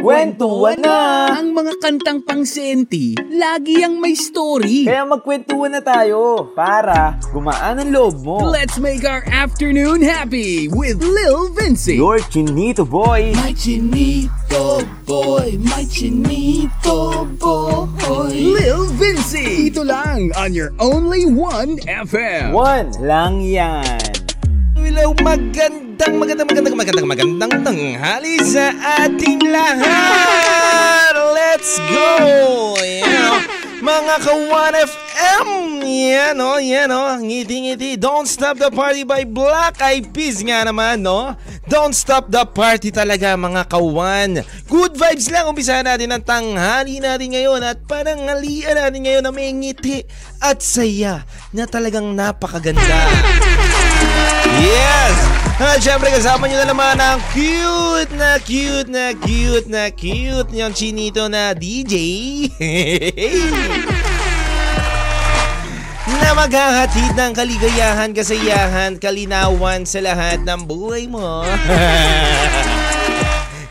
Kwentuhan na! Ang mga kantang pang senti, lagi ang may story. Kaya magkwentuhan na tayo para gumaan ang loob mo. Let's make our afternoon happy with Lil Vinci. Your chinito boy! My chinito boy, my chinito boy. Lil Vinci. Dito lang on your only one FM. One lang yan. Hello, magandang, magandang, magandang, magandang, magandang tanghali sa ating lahat! Let's go! Yan o, mga ka-1 FM! Yan o, yan o, ngiti-ngiti. Don't Stop the Party by Black Eyed Peas nga naman, no? Don't Stop the Party talaga, mga kawan. Good vibes lang, umpisahan natin ang tanghali natin ngayon at parang halian natin ngayon na may ngiti at saya na talagang napakaganda. Yes! At syempre kasama nyo na naman ang cute na cute na cute na cute niyang chinito na DJ. na maghahatid ng kaligayahan, kasayahan, kalinawan sa lahat ng buhay mo.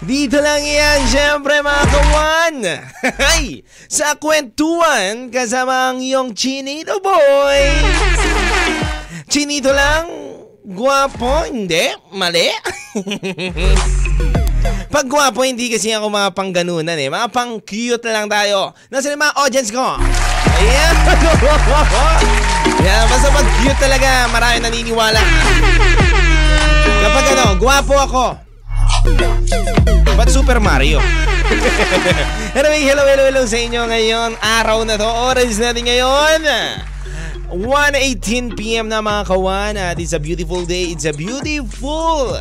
Dito lang yan, syempre mga kawan. Ay, sa kwentuhan, kasama ang iyong chinito boy. Chinito lang, guwapo, hindi, mali. Pag guwapo, hindi kasi ako mga pangganunan eh. Mga pang cute lang tayo. Nasaan yung mga audience ko? Ayan. Yan, basta pag cute talaga, marami naniniwala. Kapag ano, guwapo ako. Ba't Super Mario? anyway, hello, hello, hello sa inyo ngayon. Araw na to, oras natin ngayon. 1.18pm na mga kawan at it's a beautiful day. It's a beautiful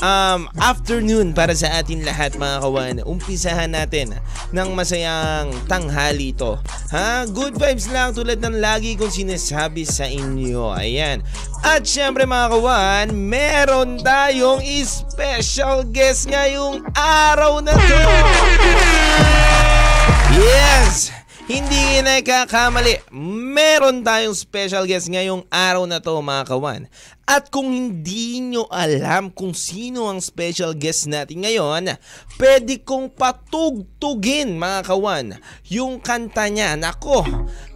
um, afternoon para sa atin lahat mga kawan. Umpisahan natin ng masayang tanghali to. Ha? Good vibes lang tulad ng lagi kong sinasabi sa inyo. Ayan. At syempre mga kawan, meron tayong special guest ngayong araw na to. Yes! Hindi nagkakamali. Meron tayong special guest ngayong araw na to mga kawan. At kung hindi nyo alam kung sino ang special guest natin ngayon, pwede kong patugtugin mga kawan yung kanta niya. Nako,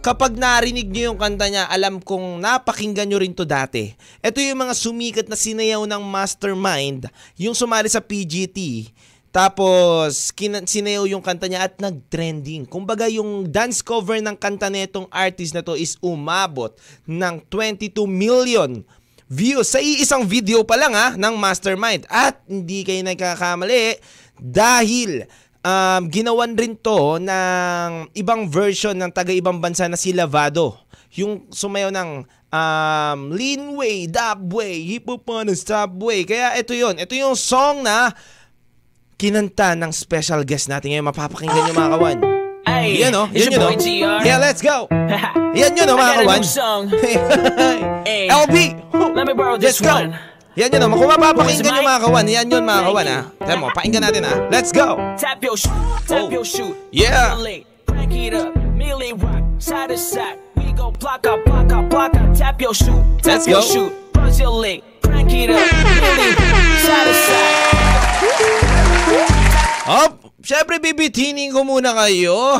kapag narinig nyo yung kanta niya, alam kong napakinggan nyo rin to dati. Ito yung mga sumikat na sinayaw ng mastermind, yung sumali sa PGT. Tapos, kin- sinayaw yung kanta niya at nag-trending. Kumbaga, yung dance cover ng kanta nitong artist na to is umabot ng 22 million views sa iisang video pa lang ha, ng Mastermind. At hindi kayo nagkakamali dahil um, ginawan rin to ng ibang version ng taga-ibang bansa na si Lavado. Yung sumayaw ng um, lean way, dab way, hip hop stop way. Kaya ito yon Ito yung song na kinanta ng special guest natin ngayon. Mapapakinggan nyo mga kawan. Ay, Yan o, yun your yun o. TR. Yeah, let's go. Yan yun o I mga got a kawan. new song. Hey. LB! Let me borrow Let's this go. one. Yan yun o. Kung mapapakinggan nyo mga kawan, yan yun mga kawan ha. Tama mo, pakinggan natin ha. Let's go. Tap your shoe, tap Oh. your shoe. Yeah. Late, crank it up, melee rock, side to side. We go block out, block out, block out. Tap your shoe, tap Let's your go. shoe. Buzz your leg, crank it up, melee rock, side to side. Op, syempre bibitinin ko muna kayo.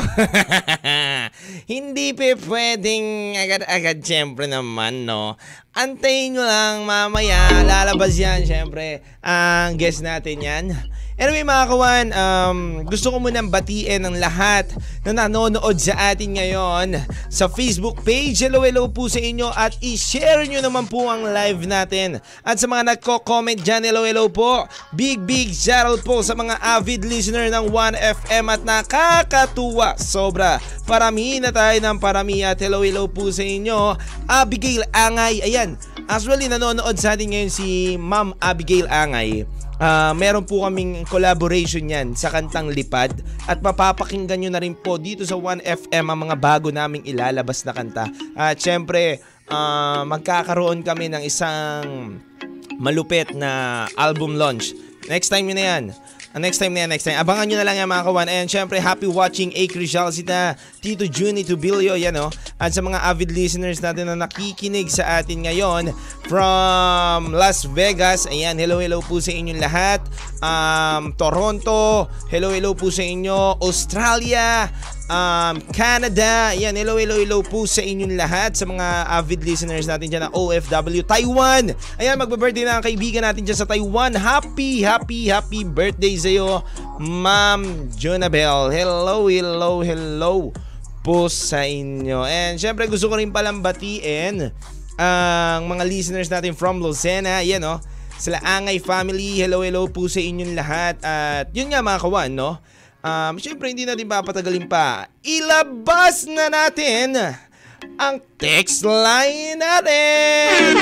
Hindi pe pwedeng agad-agad syempre naman, no? Antayin nyo lang mamaya, lalabas yan syempre ang guest natin yan. Anyway mga kawan, um, gusto ko munang batiin ang lahat na nanonood sa atin ngayon sa Facebook page. Hello, hello po sa inyo at i-share nyo naman po ang live natin. At sa mga nagko-comment dyan, hello, hello po. Big, big shoutout po sa mga avid listener ng 1FM at nakakatuwa. Sobra. Parami na tayo ng parami at hello, hello po sa inyo. Abigail Angay, ayan. Actually, nanonood sa atin ngayon si Ma'am Abigail Angay. Ah, meron po kaming collaboration yan sa kantang Lipad at mapapakinggan nyo na rin po dito sa 1FM ang mga bago naming ilalabas na kanta. At syempre, ah, magkakaroon kami ng isang malupit na album launch. Next time yun na yan. Next time na yan, next time. Abangan nyo na lang yan mga kawan. And syempre, happy watching A. Crisal Sita, Tito Juni Tubilio, yan o. At sa mga avid listeners natin na nakikinig sa atin ngayon from Las Vegas. Ayan, hello, hello po sa inyong lahat. Um, Toronto, hello, hello po sa inyo. Australia, um, Canada. Yan, hello, hello, hello po sa inyong lahat sa mga avid listeners natin dyan na OFW. Taiwan! Ayan, magbe-birthday na ang kaibigan natin dyan sa Taiwan. Happy, happy, happy birthday sa iyo, Ma'am Jonabel. Hello, hello, hello po sa inyo. And syempre gusto ko rin palang batiin ang mga listeners natin from Lucena. Yan, no? Sila Angay family, hello hello po sa inyong lahat. At yun nga mga kawan, no? Um, Siyempre hindi natin papatagalin pa. Ilabas na natin ang text line natin.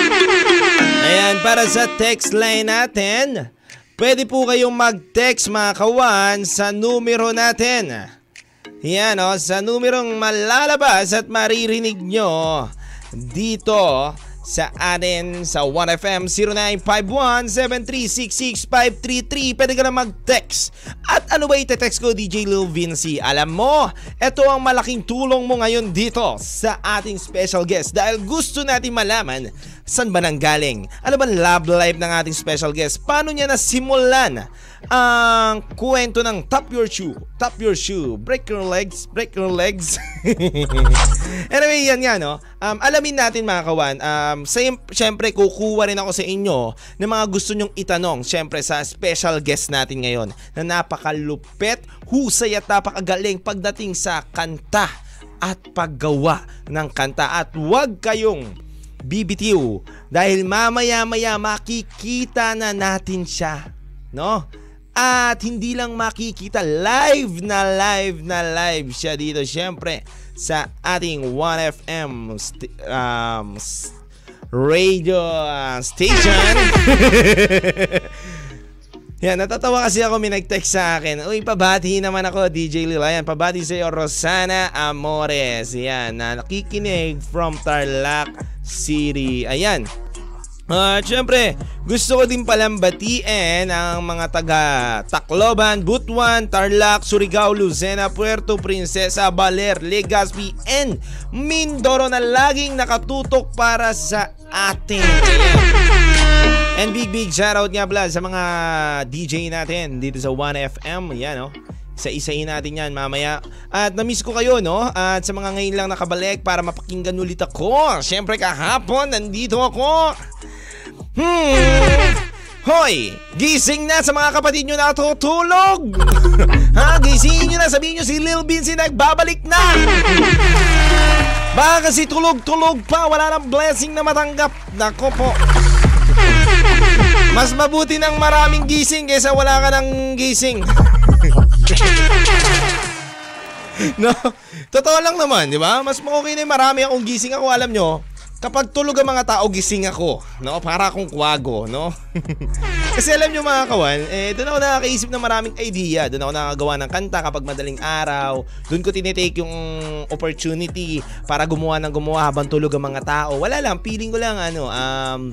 Ayan, para sa text line natin, pwede po kayong mag-text mga kawan sa numero natin. Yan o, sa numerong malalabas at maririnig nyo dito sa atin sa 1FM 0951-7366533. Pwede ka na mag-text. At ano ba ite-text ko, DJ Lil Vinci? Alam mo, ito ang malaking tulong mo ngayon dito sa ating special guest dahil gusto natin malaman saan ba nang galing? Ano ba love life ng ating special guest? Paano niya nasimulan ang kwento ng Tap Your Shoe? Tap Your Shoe. Break your legs. Break your legs. anyway, yan nga no. Um, alamin natin mga kawan. Um, Siyempre, kukuha rin ako sa inyo ng mga gusto nyong itanong. Siyempre, sa special guest natin ngayon na napakalupet, husay at napakagaling pagdating sa kanta at paggawa ng kanta. At huwag kayong BBTO dahil mamaya-maya makikita na natin siya, no? At hindi lang makikita, live na live na live siya dito syempre sa ating 1FM st- um, radio uh, station. Yan, natatawa kasi ako may nag-text sa akin. Uy, pabati naman ako, DJ Lil. Ayan, pabati sa iyo, Rosana Amores. Yan, na nakikinig from Tarlac City. Ayan. Uh, syempre, gusto ko din palang batiin ang mga taga Tacloban, Butuan, Tarlac, Surigao, Lucena, Puerto Princesa, Baler, Legazpi, and Mindoro na laging nakatutok para sa atin. And big big shoutout nga pala sa mga DJ natin dito sa 1FM. Yan, no? Isa-isahin natin yan mamaya. At na-miss ko kayo, no? At sa mga ngayon lang nakabalik para mapakinggan ulit ako. Siyempre kahapon, nandito ako. Hmm. Hoy, gising na sa mga kapatid nyo na tutulog. ha, gisingin nyo na. Sabihin nyo si Lil Vinci nagbabalik na. Baka kasi tulog-tulog pa. Wala nang blessing na matanggap. Nako po. Mas mabuti ng maraming gising kaysa wala ka ng gising. no? Totoo lang naman, di ba? Mas okay na yung marami akong gising ako, alam nyo. Kapag tulog ang mga tao, gising ako. No? Para akong kwago, no? Kasi alam nyo mga kawan, eh, doon ako nakakaisip ng maraming idea. Doon ako nakagawa ng kanta kapag madaling araw. Doon ko tinitake yung opportunity para gumawa ng gumawa habang tulog ang mga tao. Wala lang, feeling ko lang, ano, um,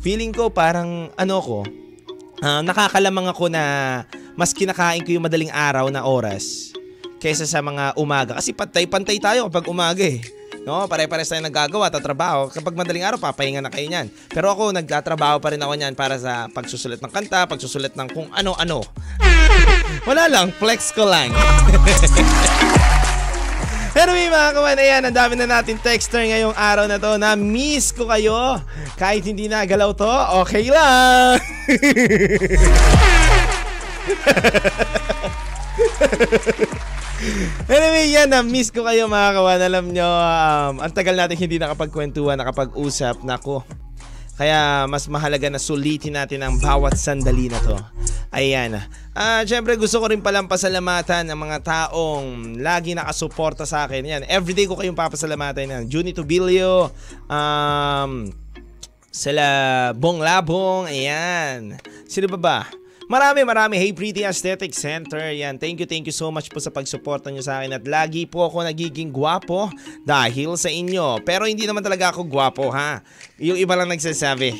feeling ko parang ano ko, uh, nakakalamang ako na mas kinakain ko yung madaling araw na oras kaysa sa mga umaga. Kasi pantay-pantay tayo kapag umaga eh. No, pare-pares tayo nagagawa, tatrabaho. Kapag madaling araw, papahinga na kayo niyan. Pero ako, nagtatrabaho pa rin ako niyan para sa pagsusulat ng kanta, pagsusulat ng kung ano-ano. Wala lang, flex ko lang. Anyway mga kawan, ayan, ang dami na natin texter ngayong araw na to na miss ko kayo. Kahit hindi nagalaw to, okay lang. anyway, yan, na miss ko kayo mga kawan. Alam nyo, um, ang tagal natin hindi nakapagkwentuhan, nakapag-usap. Nako, kaya mas mahalaga na sulitin natin ang bawat sandali na to. Ayan. Ah, uh, syempre gusto ko rin palang pasalamatan ng mga taong lagi nakasuporta sa akin. Yan. Everyday ko kayong papasalamatan yan. Juni Tubilio, um, sila Bong Labong, ayan. Sino ba ba? Marami, marami. Hey, Pretty Aesthetic Center. Yan. Thank you, thank you so much po sa pagsuporta nyo sa akin. At lagi po ako nagiging gwapo dahil sa inyo. Pero hindi naman talaga ako gwapo, ha? Yung iba lang nagsasabi.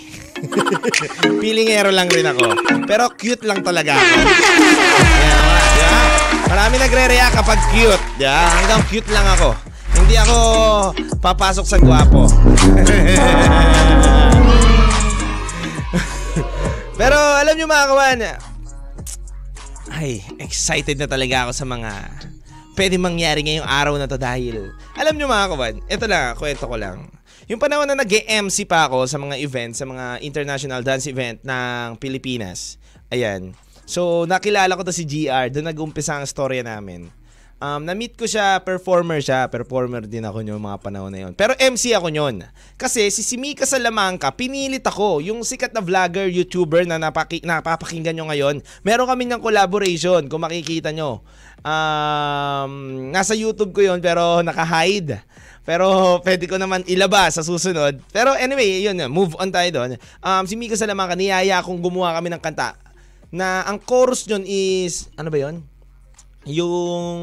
Pilingero lang rin ako. Pero cute lang talaga ako. Yan, mga, di ba? Marami nagre-react kapag cute. Ba? Hanggang cute lang ako. Hindi ako papasok sa gwapo. Pero alam nyo mga kawan, ay, excited na talaga ako sa mga pwede mangyari ngayong araw na to dahil alam nyo mga kawan, ito lang, kwento ko lang. Yung panahon na nag-MC pa ako sa mga events, sa mga international dance event ng Pilipinas. Ayan. So, nakilala ko to si GR. Doon nag-umpisa ang storya namin. Um, na-meet ko siya, performer siya. Performer din ako yung mga panahon na yon. Pero MC ako yon. Kasi si Simika Salamangka, pinilit ako. Yung sikat na vlogger, YouTuber na napaki- napapakinggan nyo ngayon. Meron kami ng collaboration, kung makikita nyo. Um, nasa YouTube ko yon pero naka-hide. Pero pwede ko naman ilabas sa susunod. Pero anyway, yun, move on tayo doon. Um, si Mika Salamangka, niyaya akong gumawa kami ng kanta na ang chorus nyon is, ano ba yon? Yung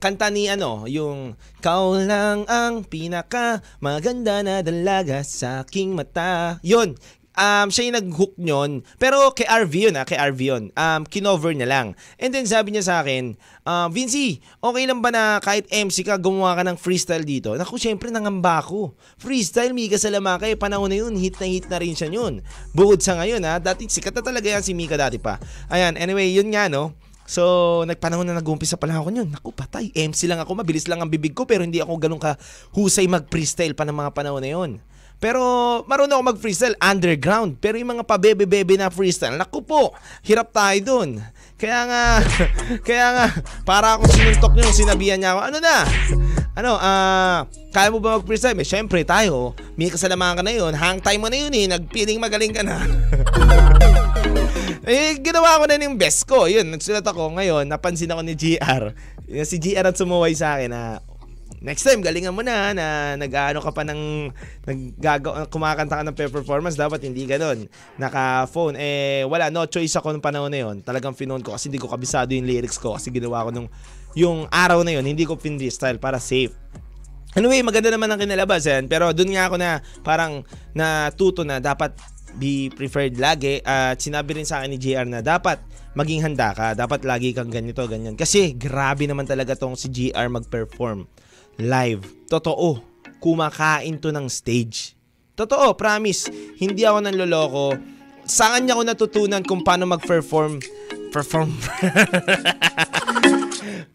kanta ni ano, yung Kau lang ang pinaka maganda na dalaga sa aking mata. Yun, um, siya yung nag-hook nyon. Pero kay RV yun ah, kay RV yun. Um, kinover niya lang. And then sabi niya sa akin, uh, Vinci, okay lang ba na kahit MC ka, gumawa ka ng freestyle dito? Naku, syempre nangamba ako. Freestyle, Mika Salamaka, eh, panahon na yun, hit na hit na rin siya yun. Bukod sa ngayon ha, dati sikat na talaga yan si Mika dati pa. Ayan, anyway, yun nga no. So, nagpanahon na nag-umpisa pa lang ako yun. Naku, patay. MC lang ako. Mabilis lang ang bibig ko pero hindi ako ganun ka husay mag-freestyle pa ng mga panahon na yun. Pero marunong ako mag-freestyle underground. Pero yung mga pabebe-bebe na freestyle, naku po, hirap tayo dun. Kaya nga, kaya nga, para ako sinuntok nyo, sinabihan niya ako, ano na? Ano, ah, uh, kaya mo ba mag-freestyle? Eh, syempre tayo, may kasalaman ka na yun, hang time mo na yun eh, nagpiling magaling ka na. eh, ginawa ko na yung best ko. Yun, nagsulat ako. Ngayon, napansin ako ni GR. Si GR at sumuway sa akin na, next time, galingan mo na na nag-ano ka pa ng naggagaw, kumakanta ka ng performance, dapat hindi ganun. Naka-phone. Eh, wala, no choice ako ng panahon na yun. Talagang finon ko kasi hindi ko kabisado yung lyrics ko kasi ginawa ko nung yung araw na yun, hindi ko pin style para safe. Anyway, maganda naman ang kinalabasan pero doon nga ako na parang natuto na dapat be preferred lagi at sinabi rin sa akin ni JR na dapat maging handa ka, dapat lagi kang ganito, ganyan. Kasi grabe naman talaga tong si JR mag-perform live. Totoo, kumakain to ng stage. Totoo, promise. Hindi ako nanloloko. Sa kanya ko natutunan kung paano mag-perform perform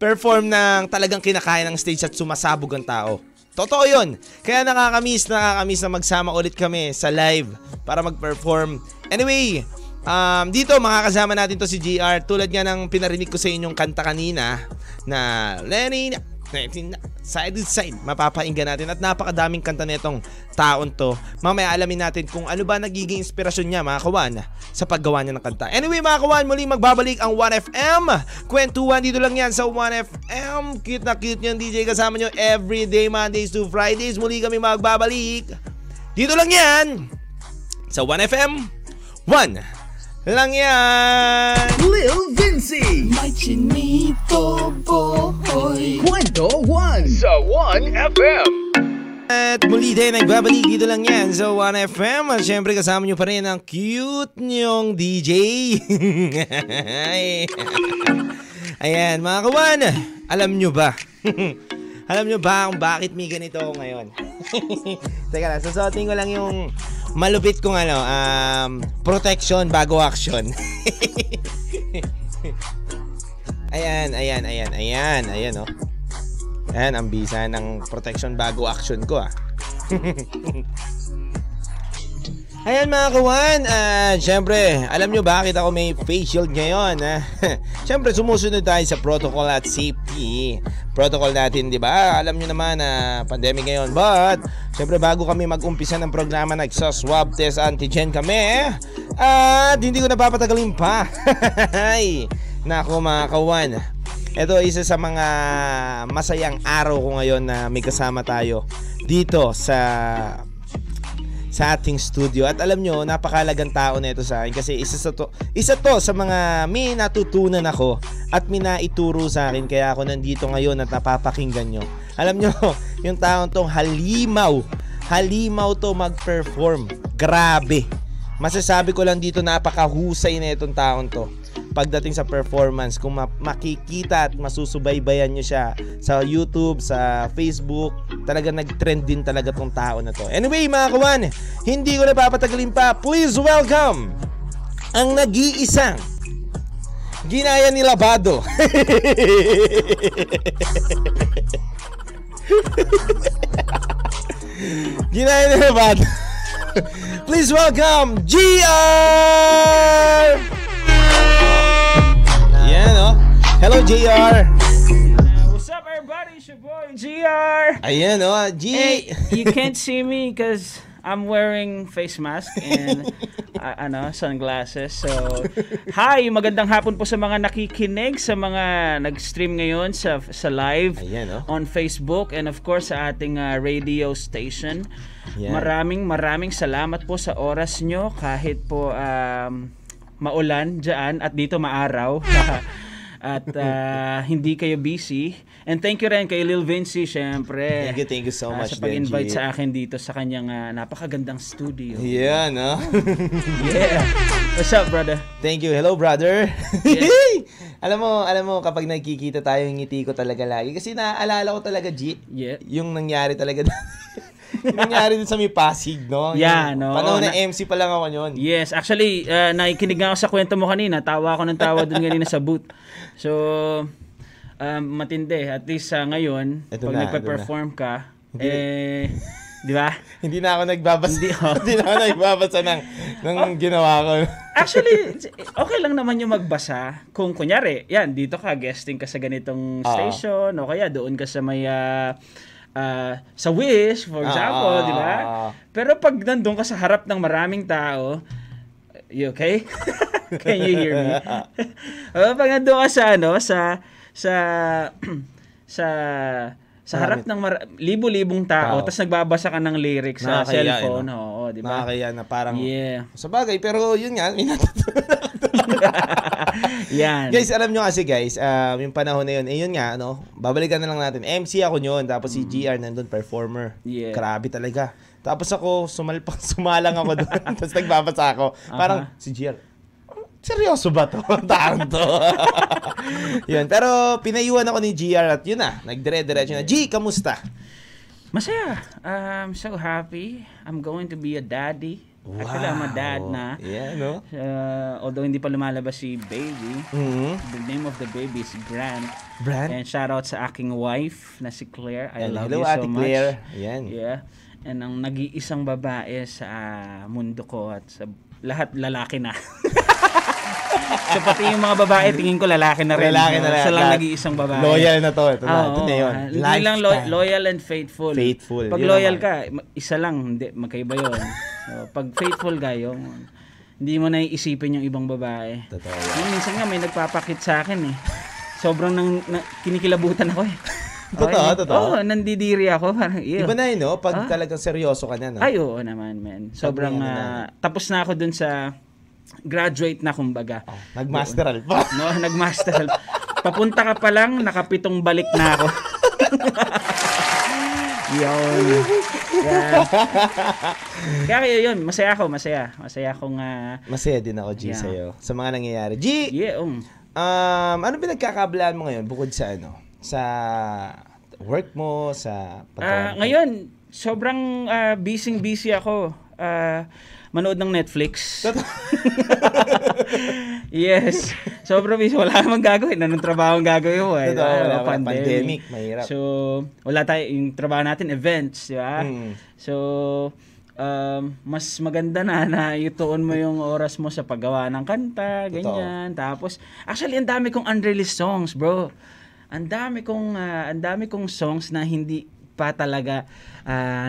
perform ng talagang kinakain ng stage at sumasabog ang tao. Totoo yun. Kaya nakakamiss, nakakamiss na magsama ulit kami sa live para mag-perform. Anyway, um, dito makakasama natin to si GR. Tulad nga ng pinarinig ko sa inyong kanta kanina na Lenny side to side mapapainggan natin. At napakadaming kanta nitong taon to. Mamaya alamin natin kung ano ba nagiging inspirasyon niya mga kawan sa paggawa niya ng kanta. Anyway mga kawan muli magbabalik ang 1FM kwentuhan dito lang yan sa 1FM cute na cute yung DJ kasama nyo everyday Mondays to Fridays. Muli kami magbabalik. Dito lang yan sa 1FM 1 lang yan! Lil Vinci! May chinito boy Kwento 1 sa 1FM! At muli din, nagbabalik dito lang yan sa 1FM. At syempre kasama nyo pa rin ang cute nyong DJ. Ayan, mga kawan, alam nyo ba? alam nyo ba kung bakit may ganito ako ngayon? Teka lang, susuotin ko lang yung malupit kong ano, um, protection bago action. ayan, ayan, ayan, ayan, ayan, oh. Ayan, ang bisa ng protection bago action ko, ah. Ayan mga kawan, uh, syempre, alam nyo bakit ako may face shield ngayon? Uh, syempre, sumusunod tayo sa protocol at safety. Protocol natin, di ba? Alam nyo naman na uh, pandemic ngayon. But, syempre, bago kami mag-umpisa ng programa, nagsa-swab test antigen kami. At hindi ko napapatagalin pa. Nako mga kawan, ito isa sa mga masayang araw ko ngayon na may kasama tayo dito sa sa ating studio. At alam nyo, napakalagang tao na ito sa akin kasi isa, sa to, isa to sa mga may natutunan ako at may naituro sa akin kaya ako nandito ngayon at napapakinggan nyo. Alam nyo, yung taong tong halimaw, halimaw to mag-perform. Grabe. Masasabi ko lang dito napakahusay na itong taong to pagdating sa performance kung ma- makikita at masusubaybayan nyo siya sa YouTube, sa Facebook talaga nag-trend din talaga tong tao na to. Anyway mga kawan hindi ko na papatagalin pa. Please welcome ang nag-iisang ginaya ni Labado. Ginaya ni Labado. Please welcome GR yan oh hello JR What's up, everybody? It's your boy GR. Ayan, oh, G. Hey, you can't see me because I'm wearing face mask and uh, ano, sunglasses. So, hi, magandang hapon po sa mga nakikinig, sa mga nag-stream ngayon sa sa live Ayan, oh. on Facebook and of course sa ating uh, radio station. Yan. Maraming maraming salamat po sa oras nyo kahit po um, maulan dyan at dito maaraw. at uh, hindi kayo busy. And thank you rin kay Lil Vinci, syempre. Thank you, thank you so Ah, much, sa pag-invite Benji. sa akin dito sa kanyang ah, napakagandang studio. Yan, oh. Yeah. What's up, brother? Thank you. Hello, brother. Yeah. alam mo, alam mo, kapag nagkikita tayo, ngiti ko talaga lagi. Kasi naaalala ko talaga, G, Yeah. yung nangyari talaga. Nangyari din sa may Pasig, no? Yeah, Yung no. Panahon na Na- MC pa lang ako yun. Yes, actually, uh, nakikinig nga ako sa kwento mo kanina. Tawa ako ng tawa doon kanina sa booth. So, um, matindi. At least sa ngayon, Ito pag na, nagpe-perform ka, eh, di ba? Hindi na ako nagbabasa. Hindi, Hindi, oh. na ako nagbabasa ng, ng ginawa ko. Actually, okay lang naman yung magbasa. Kung kunyari, yan, dito ka, guesting ka sa ganitong Oo. station, o kaya doon ka sa may, ah, ah, sa Wish, for example, Oo. di ba? Pero pag nandun ka sa harap ng maraming tao, you okay? Can you hear me? o, pag nandun ka sa, ano, sa, sa, sa, sa harap ng mar- libo-libong tao, Tao. tapos nagbabasa ka ng lyrics sa Nakakahiya, cellphone, eh, no? oo, di ba? Nakakaya na parang... Yeah. Sa bagay, pero yun nga, may natutunan Yan. Guys, alam nyo kasi guys, um, yung panahon na yun, eh yun nga, ano, babalikan na lang natin. MC ako yun, tapos si GR nandun, performer. Mm. Yeah. Grabe talaga. Tapos ako, sumalpak, sumalang ako doon, tapos nagbabasa ako. Parang, si GR, seryoso ba to? Taon to. yun, pero pinayuhan ako ni GR at yun na, nagdire-diretso na. G, kamusta? Masaya. I'm so happy. I'm going to be a daddy. Actually, I'm a dad na. Yeah, no? Uh, although hindi pa lumalabas si baby. Mhm. The name of the baby is Grant. Brand? And shout out sa aking wife na si Claire. I And love hello, you so Ate much. Claire. Yan. Yeah. And ang nag-iisang babae sa mundo ko at sa lahat lalaki na. so pati yung mga babae tingin ko lalaki na rin. Lalaki na rin. Siya lang nag-iisang babae. Loyal na to. Ito na, Ah, ito na yun. Ah, Hindi lang lo- Lifetime. loyal and faithful. Faithful, Pag yun loyal naman. ka, isa lang, hindi, magkaiba yun. So, pag faithful ka, yung, hindi mo na iisipin yung ibang babae. Totoo. Yung minsan nga, may nagpapakit sa akin eh. Sobrang nang, na, kinikilabutan ako eh. Totoo, totoo. Oo, nandidiri ako. Parang, ew. Iba na yun, no? Ah. Pag talagang seryoso ka na, no? Ay, oo naman, man. Sobrang, Sabi nga ah, tapos na ako dun sa, graduate na kumbaga. Oh, Nag-masteral pa. No, nagmaster. Papunta ka pa lang, nakapitong balik na ako. yun. Yeah. Kaya yun, masaya ako, masaya. Masaya akong, ah, Masaya din ako, G, Yeah. sa'yo. Sa mga nangyayari. G, yeah, um. um, ano pinagkakablaan mo ngayon bukod sa ano? Sa work mo, sa Ah, pagkawan? ngayon, sobrang ah, busy-busy ako. Ah, manood ng Netflix. yes. Sobrang busy. Wala namang gagawin. Anong trabaho ang gagawin mo? Eh? Totoo, wala, wala. Pandemic, mahirap. So, wala tayo. Yung trabaho natin, events. Di ba? Mm. So, um, mas maganda na na ituon mo yung oras mo sa paggawa ng kanta, ganyan. Tapos, actually, ang dami kong unreleased songs, bro. Ang dami kong, ah, ang dami kong songs na hindi pa talaga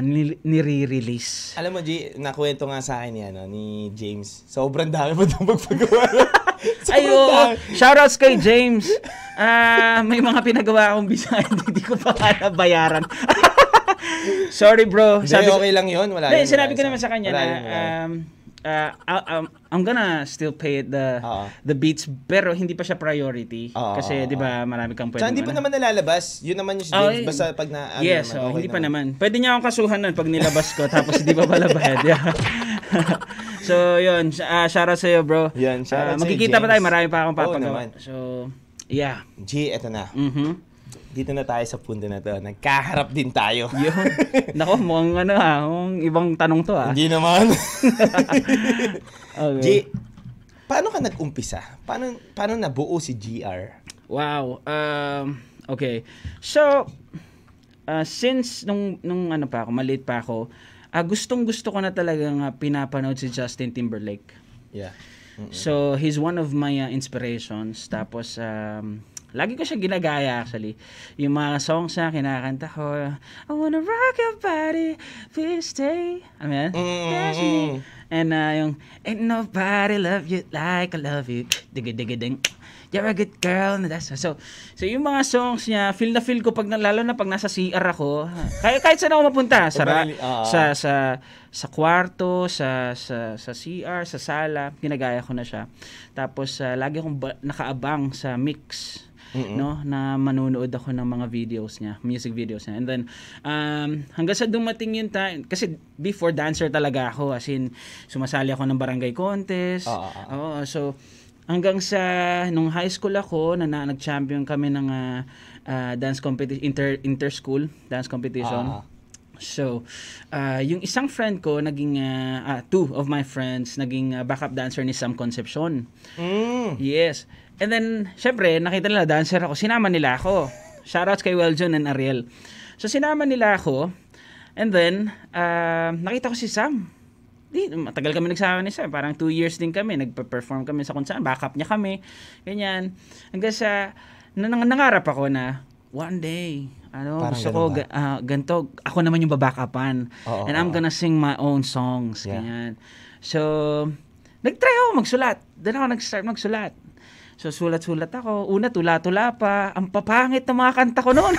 ni- nire-release. Alam mo, G, nakwento nga sa akin yan, no, ni James. Sobrang dami mo itong magpagawa. Ay, oo. Shoutouts kay James. Ah, may mga pinagawa akong bisa, hindi ko pa nga nabayaran. Sorry bro. Hindi, Sabi ko- okay lang yun. Wala Hindi, yun, sinabi ko naman sa kanya Wala na um, uh, I- um, I'm gonna still pay it the Oo. the beats pero hindi pa siya priority Oo, kasi 'di ba marami kang pwedeng Tsaka hindi pa ano. naman nalalabas. Yun naman yung Oh, eh. Basta pag na... ano yes, naman, oh, okay hindi pa naman. Pwede niya akong kasuhan nun pag nilabas ko tapos hindi pa pala bayad. Yeah. so, yun. Uh, shout out sa'yo, bro. Yan, shout out Ah, sa'yo, magkikita pa tayo. Marami pa akong papagawa. naman. so, yeah. G, eto na. Mhm. Dito na tayo sa punto na to. Nagkaharap din tayo. Yun. Nako, mukhang ano ha, mukhang ibang tanong to ha. Hindi naman. Okay. G, paano ka nag-umpisa? Paano, paano nabuo si GR? Wow. Um, okay. So, uh, since nung, nung ano pa ako, maliit pa ako, ah, gustong gusto ko na talagang uh, pinapanood si Justin Timberlake. Yeah. So, he's one of my uh, inspirations. Tapos, um, lagi ko siya ginagaya actually. Yung mga songs na kinakanta ko, I wanna rock your body, please stay. Ano yan? Mm, That's mm, me. mm. And uh, yung, ain't nobody love you like I love you. Digga digga ding. You're a good girl. And That's, so, so yung mga songs niya, feel na feel ko pag na- lalo na pag nasa CR ako. Kahit, kahit saan ako mapunta, sa, ra- ah. sa sa sa kwarto, sa sa sa CR, sa sala, ginagaya ko na siya. Tapos uh, lagi akong ba- nakaabang sa mix no na manunood ako ng mga videos niya, music videos niya. And then um hanggang sa dumating yung time kasi before dancer talaga ako as in sumasali ako ng barangay contest. Ah, ah, Oo, so hanggang sa nung high school ako na, na nag-champion kami ng ah, ah, dance competition inter inter school dance competition. Ah. So, uh, yung isang friend ko, naging, uh, ah, two of my friends, naging uh, backup dancer ni Sam Concepcion. Mm. Yes. And then, syempre, nakita nila dancer ako. Sinama nila ako. Shoutouts kay Weljon and Ariel. So, sinama nila ako. And then, uh, nakita ko si Sam. Di, matagal kami nagsama ni Sam. Parang two years din kami. Nagpa-perform kami sa kung saan. Backup niya kami. Ganyan. Hanggang sa, na, nang- nangarap ako na, one day, ano, Parang gusto ko, ga- ah, ganito, ako naman yung babackupan. Oo, and I'm oo. gonna sing my own songs. Yeah. Ganyan. So, nag-try ako magsulat. Doon ako nag-start magsulat. So, sulat-sulat ako. Una, tula-tula pa. Ang papangit ng mga kanta ko noon.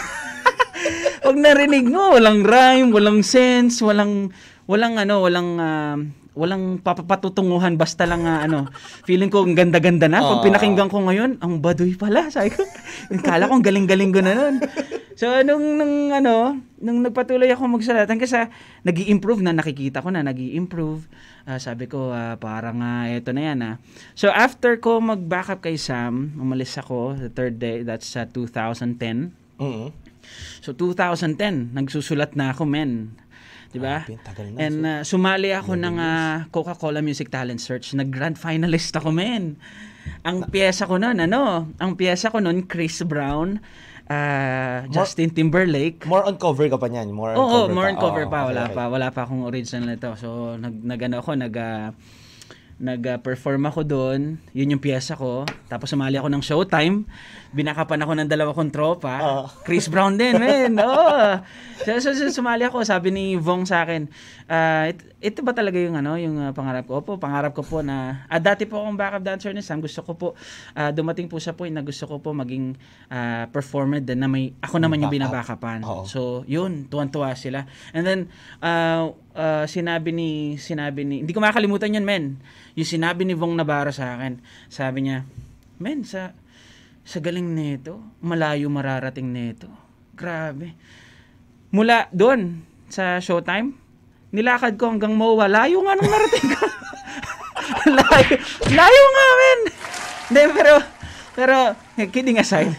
Pag narinig mo, walang rhyme, walang sense, walang, walang ano, walang, ah, walang papapatutunguhan, basta lang ah, ano, feeling ko ang ganda-ganda na. Pag pinakinggan ko ngayon, ang baduy pala, sabi ko. Kala ko ang galing-galing ko na nun. So, nung, nung ano, nung nagpatuloy ako magsulat, hanggang sa nag improve na, nakikita ko na nag improve Ah, sabi ko, ah, parang ah, eto na yan ah. So, after ko mag-backup kay Sam, umalis ako, the third day, that's sa 2010. Mm. So 2010, nagsusulat na ako, men. 'Di ba? Grabe, tagal na. And uh, sumali ako ng uh, Coca-Cola Music Talent Search. Nag-grand finalist ako, men. Ang piyesa ko noon, ano? Ang piyesa ko noon, Chris Brown, uh, Justin Timberlake. More on cover ka pa niyan. More on Oo, cover more pa. on cover Oo, pa. Wala okay. pa. Wala pa akong original nito. So, nag, nag ano ako, nag, ah, nag-perform ako doon. Yun yung piyesa ko. Tapos sumali ako ng Showtime. Binakapan ako ng dalawa kong tropa. Oo. Chris Brown din, men. Oo. So, so, so, sumali ako. Sabi ni Vong sa akin, ah, it- ito ba talaga yung ano, yung ah, pangarap ko? Opo, pangarap ko po na, ah, dati po akong backup dancer ni Sam. Gusto ko po, ah, dumating po sa point na gusto ko po maging ah, performer din na may, ako naman yung binabakapan. Oo. So, yun, tuwan-tuwa sila. And then, uh, uh, sinabi ni, sinabi ni, hindi ko makakalimutan yun, men. Yung sinabi ni Vong Navarro sa akin, sabi niya, men, sa, sa galing nito, malayo mararating nito. Grabe. Mula doon, sa Showtime, nilakad ko hanggang MOA. Layo nga nung narating ko. layo, layo nga, men. Hindi, pero, pero, kidding aside,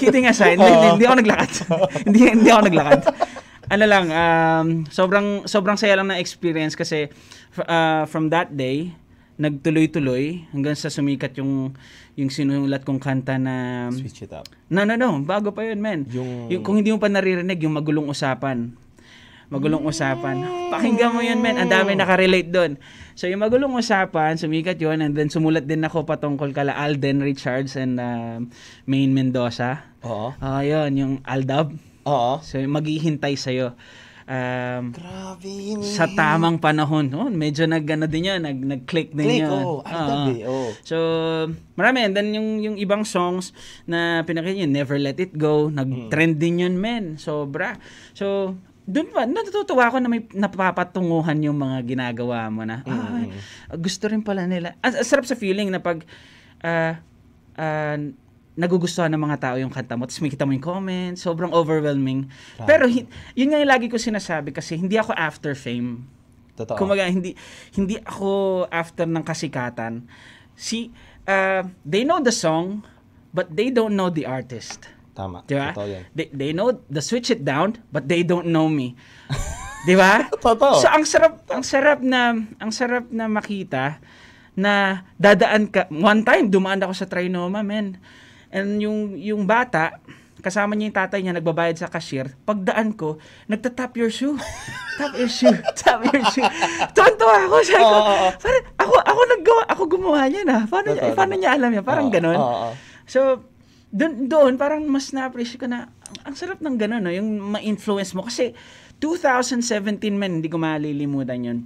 kidding aside, hindi, hindi, hindi ako naglakad. hindi, hindi ako naglakad. Ano lang, um, sobrang, sobrang saya lang na experience kasi uh, from that day, nagtuloy-tuloy hanggang sa sumikat yung yung sinulat kong kanta na Switch it up. No, no, no. Bago pa yun, men. Yung- Yung, kung hindi mo pa naririnig, yung magulong usapan. Magulong usapan. Pakinggan mo yun, men. Ang dami nakarelate doon. So, yung magulong usapan, sumikat yun. And then, sumulat din ako patungkol kala Alden Richards and uh, Maine Mendoza. Oo. Ah, yun, yung Aldab. Oo. So, maghihintay sa'yo. Um, Grabe sa tamang panahon. Oh, medyo nag ano din 'yan, nag nag-click din Click, 'yan. Oo. eh, oo. So, marami and then yung yung ibang songs na pinakinggan yun, Never Let It Go, nag-trend din yun, men. Sobra. So, doon pa, natutuwa ako na may napapatunguhan yung mga ginagawa mo na, ay, gusto rin pala nila. Ang sarap sa feeling na pag ah, ah, nagugustuhan ng mga tao yung kanta mo, tapos makita mo yung comments, sobrang overwhelming. Pero hi- yun nga yung lagi ko sinasabi kasi hindi ako after fame. Totoo. Kumaga, hindi hindi ako after ng kasikatan. Si uh, they know the song but they don't know the artist. Tama. Di ba? Totoo yan. They, they know the switch it down but they don't know me. Di ba? Totoo. So ang sarap ang sarap na ang sarap na makita na dadaan ka one time dumaan ako sa Trinoma men. And yung yung bata kasama niya yung tatay niya nagbabayad sa cashier. Pagdaan ko, nagta-tap your shoe. tap your shoe. Tap your shoe. Tuwan-tuwa ako. Sabi ko, parang ako, ako naggawa, ako gumawa niya na. Paano, niya, Totoo, paano niya alam yan? Parang oo. So, doon, doon parang mas na-appreciate ko na, ang, ang sarap ng gano'n, no? yung ma-influence mo. Kasi, 2017 man, hindi ko malilimutan yun.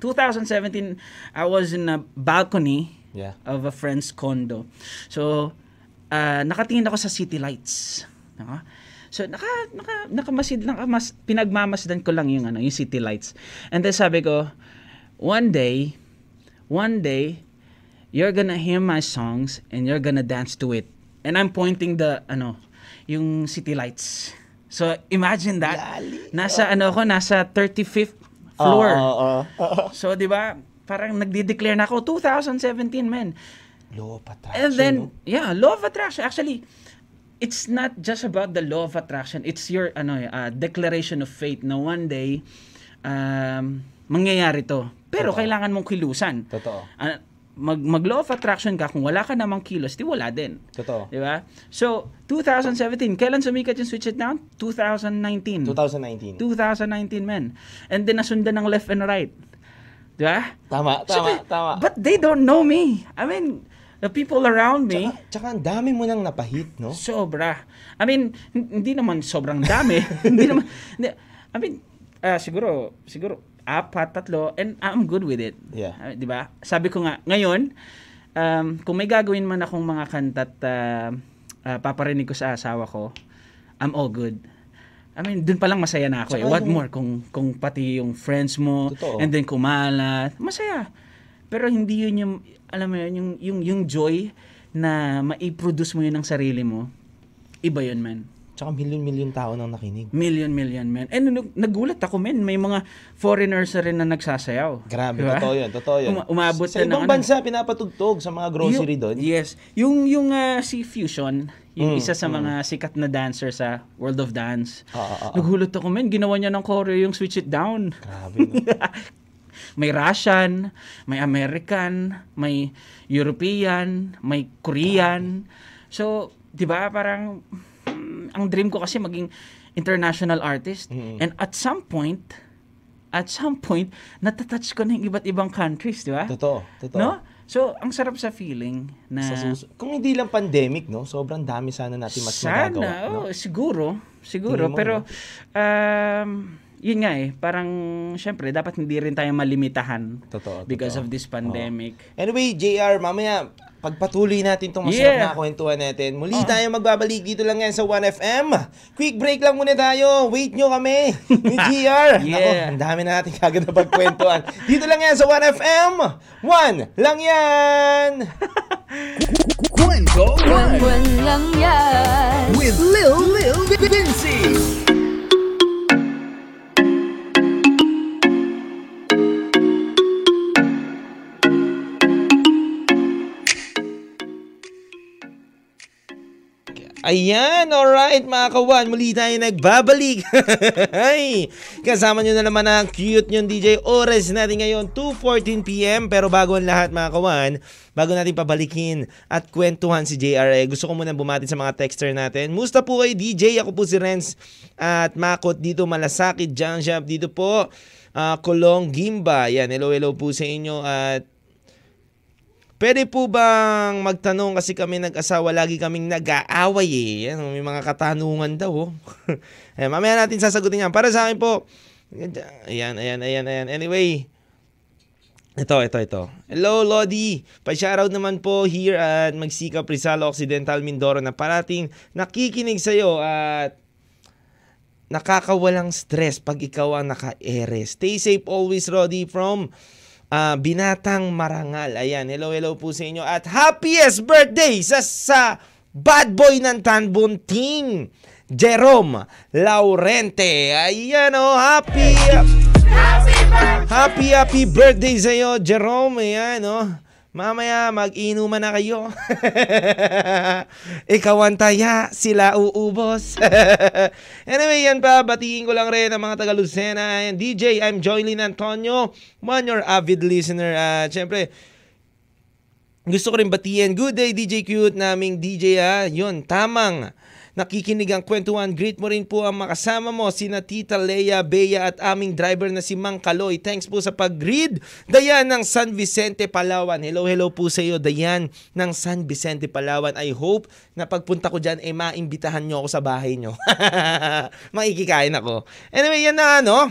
2017, I was in a balcony Yeah. of a friend's condo. So, ah, nakatingin ako sa city lights. Naka? So, naka, naka, nakamasid, nakamas, pinagmamasdan ko lang yung, ano, yung city lights. And then sabi ko, one day, one day, you're gonna hear my songs and you're gonna dance to it. And I'm pointing the, ano, yung city lights. So, imagine that. Nasa, ano ako, nasa 35th floor. Oo, oo. So, di ba, parang nagde-declare na ako, 2017, man. Law of attraction. And then, no? yeah, law of attraction. Actually, it's not just about the law of attraction. It's your ano, uh, declaration of faith na one day, um, mangyayari to. Pero kailangan mong kilusan. Totoo. Ah, mag, mag law of attraction ka, kung wala ka namang kilos, di wala din. Totoo. Di ba? So, 2017, kailan sumikat yung Switch It Down? 2019. 2019. 2019, men. And then nasundan ng left and right. Di ba? Tama, tama, Sabi, tama. But they don't know me. I mean, the people around me, Tsaka, tsaka ang dami mo nang napahit, no? sobra. I mean, hin- hindi naman sobrang dami. hindi naman, hindi, I mean, ah, siguro, siguro, apat, tatlo, and I'm good with it. Yeah. Ah, di ba? Sabi ko nga, ngayon, um, kung may gagawin man akong mga kanta at ah, ah, paparinig ko sa asawa ko, I'm all good. I mean, dun pa lang masaya na ako eh. Tsaka What yung- more kung kung pati yung friends mo Totoo. and then kumalat, masaya. Pero hindi yun yung alam mo yun, yung yung yung joy na mai-produce mo yun ng sarili mo. Iba yun, man. Tsaka milyon-milyon tao nang nakinig. Million, million, man. And nag- nagulat ako, man. May mga foreigners na rin na nagsasayaw. Grabe, Diba? totoo yun, totoo yun. Uma- umabot sa, na ng ibang ano. bansa, pinapatugtog sa mga grocery doon. Yes. Yung, yung ah, si Fusion, yung Mm, isa sa mga sikat na dancer sa World of Dance. Oo, oo, oo. Nagulat ako, man. Ginawa niya ng choreo yung Switch It Down. Grabe, no? may Russian, may American, may European, may Korean. So, 'di ba, parang mm, ang dream ko kasi maging international artist. And at some point, at some point, natatouch ko na yung iba't ibang countries, 'di ba? Totoo, totoo. No? So, ang sarap sa feeling na Sa sus- Kung hindi lang pandemic, no? Sobrang dami sana natin mas sana, magagawa. no? oh, siguro, siguro. Tingin mo, pero, no? um, yun nga eh, parang, syempre, dapat hindi rin tayo malimitahan Totoo, because totoo. of this pandemic. Anyway, JR, mamaya, pagpatuloy natin itong masarap Yeah. na kwentuhan natin. Muli tayo magbabalik dito lang yan sa 1FM. Quick break lang muna tayo. Wait nyo kami ni JR. Yeah. ang dami na natin kagad na pagkwentuhan. dito lang yan sa 1FM. One lang yan. Kwento One One lang yan. with Lil Lil Vinci. Ayan, alright mga kawan, muli tayo nagbabalik. Kasama nyo na naman ang cute nyo DJ. Oras natin ngayon, 2.14pm. Pero bago ang lahat mga kawan, bago natin pabalikin at kwentuhan si JRA, gusto ko muna bumati sa mga texter natin. Musta po kayo DJ? Ako po si Renz at Makot dito, Malasakit, Shop. Dito po, ah, Kolong, Gimba. Yan, hello, hello po sa inyo at Pwede po bang magtanong kasi kami nag-asawa lagi kaming nag-aaway eh. Yan, may mga katanungan daw. Oh. ayan, mamaya natin sasagutin yan. Para sa akin po, ayan, ayan, ayan, ayan. Anyway, ito, ito, ito. Hello, Lodi. Pa-shoutout naman po here at Magsikap Rizal Occidental Mindoro na parating nakikinig sa'yo at nakakawalang stress pag ikaw ang naka-ere. Stay safe always, Roddy, from ah, Binatang Marangal. Ayan, hello, hello po sa inyo. At happiest birthday sa, sa bad boy ng Tanbunting, Jerome Laurente. Ayan, oh, happy... Happy, happy birthday sa iyo, Jerome. Ayan, oh. Mamaya, mag-inuman na kayo. Ikaw ang taya, sila uubos. anyway, yan pa. Batiin ko lang rin ang mga taga Lucena. And DJ, I'm Joylin Antonio. One, your avid listener. At syempre, gusto ko rin batiin. Good day, DJ Cute, naming DJ ha. Yun, tamang nakikinig ang kwentuhan. Greet mo rin po ang makasama mo, sina Tita Leia, Bea at aming driver na si Mang Kaloy. Thanks po sa pag-greet. Dayan ng San Vicente, Palawan. Hello, hello po sa iyo, Dayan ng San Vicente, Palawan. I hope na pagpunta ko dyan, eh maimbitahan nyo ako sa bahay nyo. Makikikain ako. Anyway, yan na ano.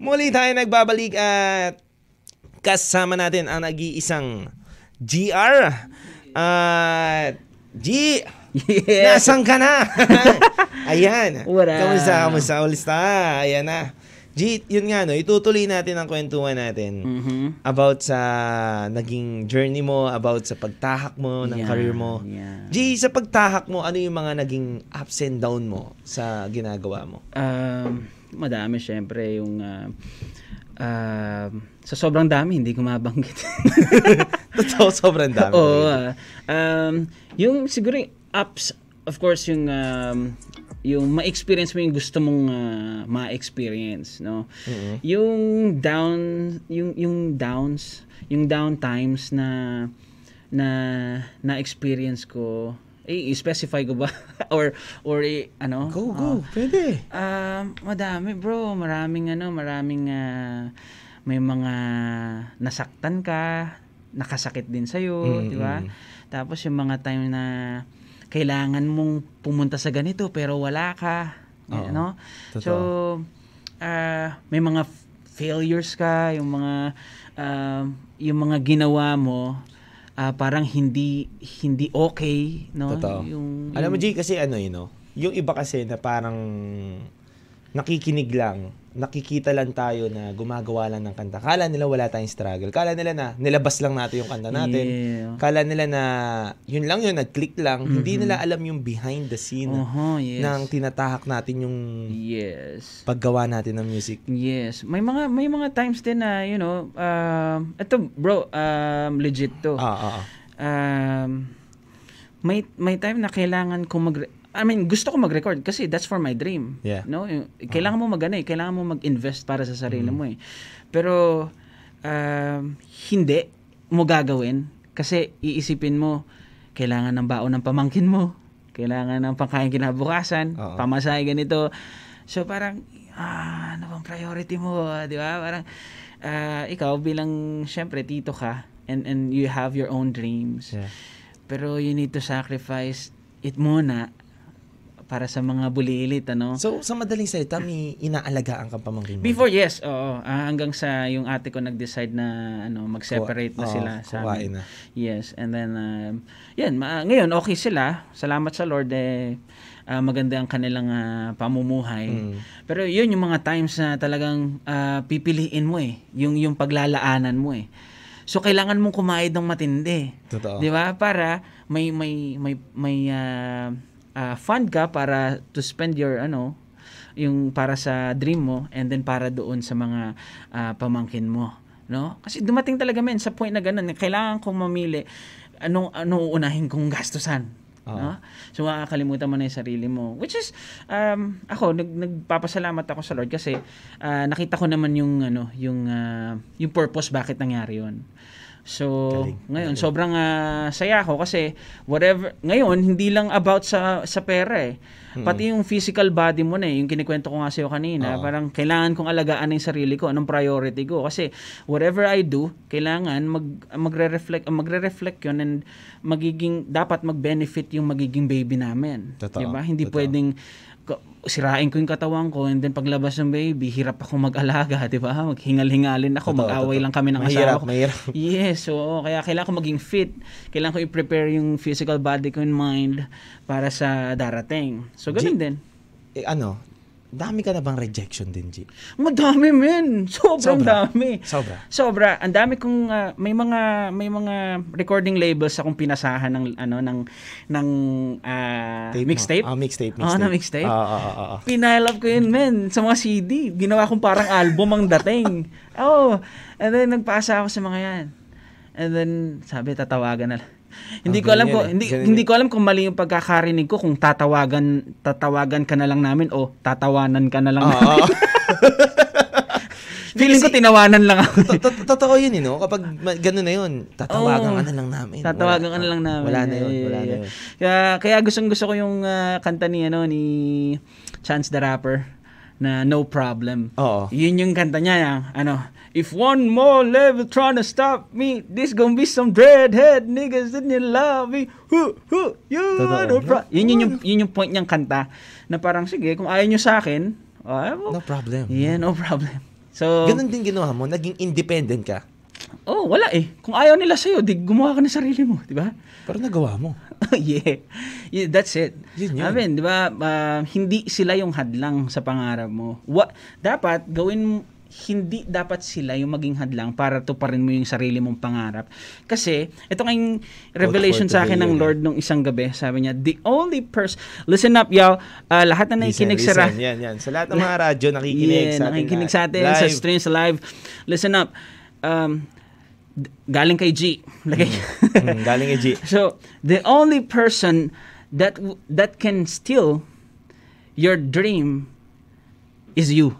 Muli tayo nagbabalik at kasama natin ang nag-iisang GR. At G, Yeah. Nasaan ka na? Ayan. What up? Kamusta? Kamusta? Kamusta? Ayan na. G, yun nga no, itutuloy natin ang kwentuhan natin Mhm. about sa naging journey mo, about sa pagtahak mo ng Yeah, career mo. yeah. G, sa pagtahak mo, ano yung mga naging ups and down mo sa ginagawa mo? Um, madami syempre yung ah, um, sa sobrang dami hindi ko mabanggit. Totoo, sobrang dami. Oo. ah. um, yung siguro yung ups of course yung um, yung ma-experience mo yung gusto mong ah, ma-experience, no? Yung down yung yung downs, yung down times na na na experience ko eh specify ko ba or or eh, ano Go, go. Pwede. Ah, madami bro, maraming ano, maraming ah, may mga nasaktan ka, nakasakit din sa Mm, di ba? Tapos yung mga time na kailangan mong pumunta sa ganito pero wala ka, Oo. no? Totoo. So ah, may mga failures ka, yung mga ah, yung mga ginawa mo ah, parang hindi hindi okay, no? Totoo. Yung, Alam mo, yung- G, kasi ano yun, no? Yung iba kasi na parang nakikinig lang, nakikita lang tayo na gumagawa lang ng kanta. Kala nila wala tayong struggle. Kala nila na nilabas lang natin yung kanta natin. Yeah. Kala nila na yun lang yun, nag-click lang. Hindi nila alam yung behind the scene Oho, yes. ng tinatahak natin yung Yes. paggawa natin ng music. Yes. May mga may mga times din na, you know, um ito bro, um legit to. Ah, ah, ah. Um may may time na kailangan ko mag I mean, gusto ko mag-record kasi that's for my dream. Yeah. No? Yung- Kailangan mo mag ano eh, kailangan mo mag-invest para sa sarili mo eh. Pero um, hindi mo gagawin kasi iisipin mo kailangan ng baon ng pamangkin mo, kailangan ng pangkain kinabukasan, Oo. pamasahe ganito. So parang ah, ano bang priority mo, di ba? Parang ah, ikaw bilang syempre tito ka and and you have your own dreams. Yeah. Pero you need to sacrifice it muna para sa mga bulilit, ano? So, sa madaling salita, may inaalagaan kang pamangkin mo. Before, yes, oo. Ah, hanggang sa yung ate ko nag-decide na ano, mag-separate na sila sa kuhain amin. na. Yes, and then, um, yan, ma- ngayon, okay sila. Salamat sa Lord, eh, ah, maganda ang kanilang ah, pamumuhay. Mm. Pero yun yung mga times na talagang ah, pipiliin mo eh. Yung, yung paglalaanan mo eh. So, kailangan mong kumayad ng matindi. Totoo. Di ba? Para may may may may ah, ah, fund ka para to spend your ano yung para sa dream mo and then para doon sa mga ah, pamangkin mo no kasi dumating talaga men sa point na ganun kailangan kong mamili anong ano uunahin kong gastusan no? So makakalimutan mo na yung sarili mo. Which is um ako nag nagpapasalamat ako sa Lord kasi ah, nakita ko naman yung ano yung ah, yung purpose bakit nangyari 'yon. So, Galing, ngayon sobrang ah, saya ako kasi whatever ngayon hindi lang about sa sa pera eh. Pati yung physical body mo na eh, yung kinikwento ko nga sa'yo kanina, Oo. parang kailangan kong alagaan yung sarili ko, anong priority ko kasi whatever I do, kailangan mag magre-reflect magre-reflect 'yon and magiging dapat mag-benefit yung magiging baby namin. 'Di ba? Hindi totoo. pwedeng sirain ko yung katawan ko and then paglabas ng baby, hirap ako mag-alaga, 'di ba? Maghingal-hingalin ako, Totoo, mag-away totoo. lang kami ng Mahirap, asawa ko. mahirap. Yes, so kaya kailangan ko maging fit. Kailangan ko i-prepare yung physical body ko and mind para sa darating. So ganun G- din. Eh, ano, dami ka na bang rejection din, G? Madami, men. Sobrang Sobra. dami. Sobra. Sobra. Ang dami kong ah, may mga may mga recording labels akong pinasahan ng ano ng ng ah, Tape mixtape. Ah, mixtape, Oo, mixtape. na mixtape. Ah, ah, ah, ah. Pinile up ko yun, men, sa mga CD. Ginawa kong parang album ang dating. oh, and then nagpasa ako sa mga yan. And then sabi tatawagan na lang. Hindi ko alam ko eh. hindi Ganyan hindi eh. ko alam kung mali yung pagkakarinig ko kung tatawagan tatawagan ka na lang namin o tatawanan ka na lang Ah, namin. ah. Feeling ko tinawanan lang ako. To- to- Totoo yun, eh, no? Kapag gano'n na yun, tatawagan Oo. ka na lang namin. Tatawagan Wala- ka na lang namin. Wala na yun, wala na yun. Kaya, kaya gustong gusto ko yung ah, kanta ni, ano, ni Chance the Rapper na No Problem. Oo. Yun yung kanta niya, yung, ano, If one more level trying to stop me, this gonna be some dreadhead niggas that you love me. Hu, hu, you Totoo. no pro- yun, yun, yung, yun yung point niyang kanta na parang, sige, kung ayaw nyo sa akin, ah, No problem. yeah, no problem. So, Ganun din ginawa mo, naging independent ka. oh, wala eh. Kung ayaw nila sa'yo, di gumawa ka ng sarili mo, di ba? Pero nagawa mo. yeah. yeah. That's it. Yun yun. I mean, di ba, ah, hindi sila yung hadlang sa pangarap mo. Wa, dapat, gawin, hindi dapat sila yung maging hadlang para tuparin mo yung sarili mong pangarap. Kasi, ito ngayong revelation sa akin ng Lord nung isang gabi. Sabi niya, the only person, listen up, y'all, Ah, lahat na Listen, nakikinig sa, ra- listen. Yan, yan. Sa lahat ng mga radyo, nakikinig yeah, sa atin. nakikinig sa atin, sa Live. streams live. Listen up. Um, galing kay G. Lagay. Hmm, galing kay G. So, the only person that w- that can steal your dream is you.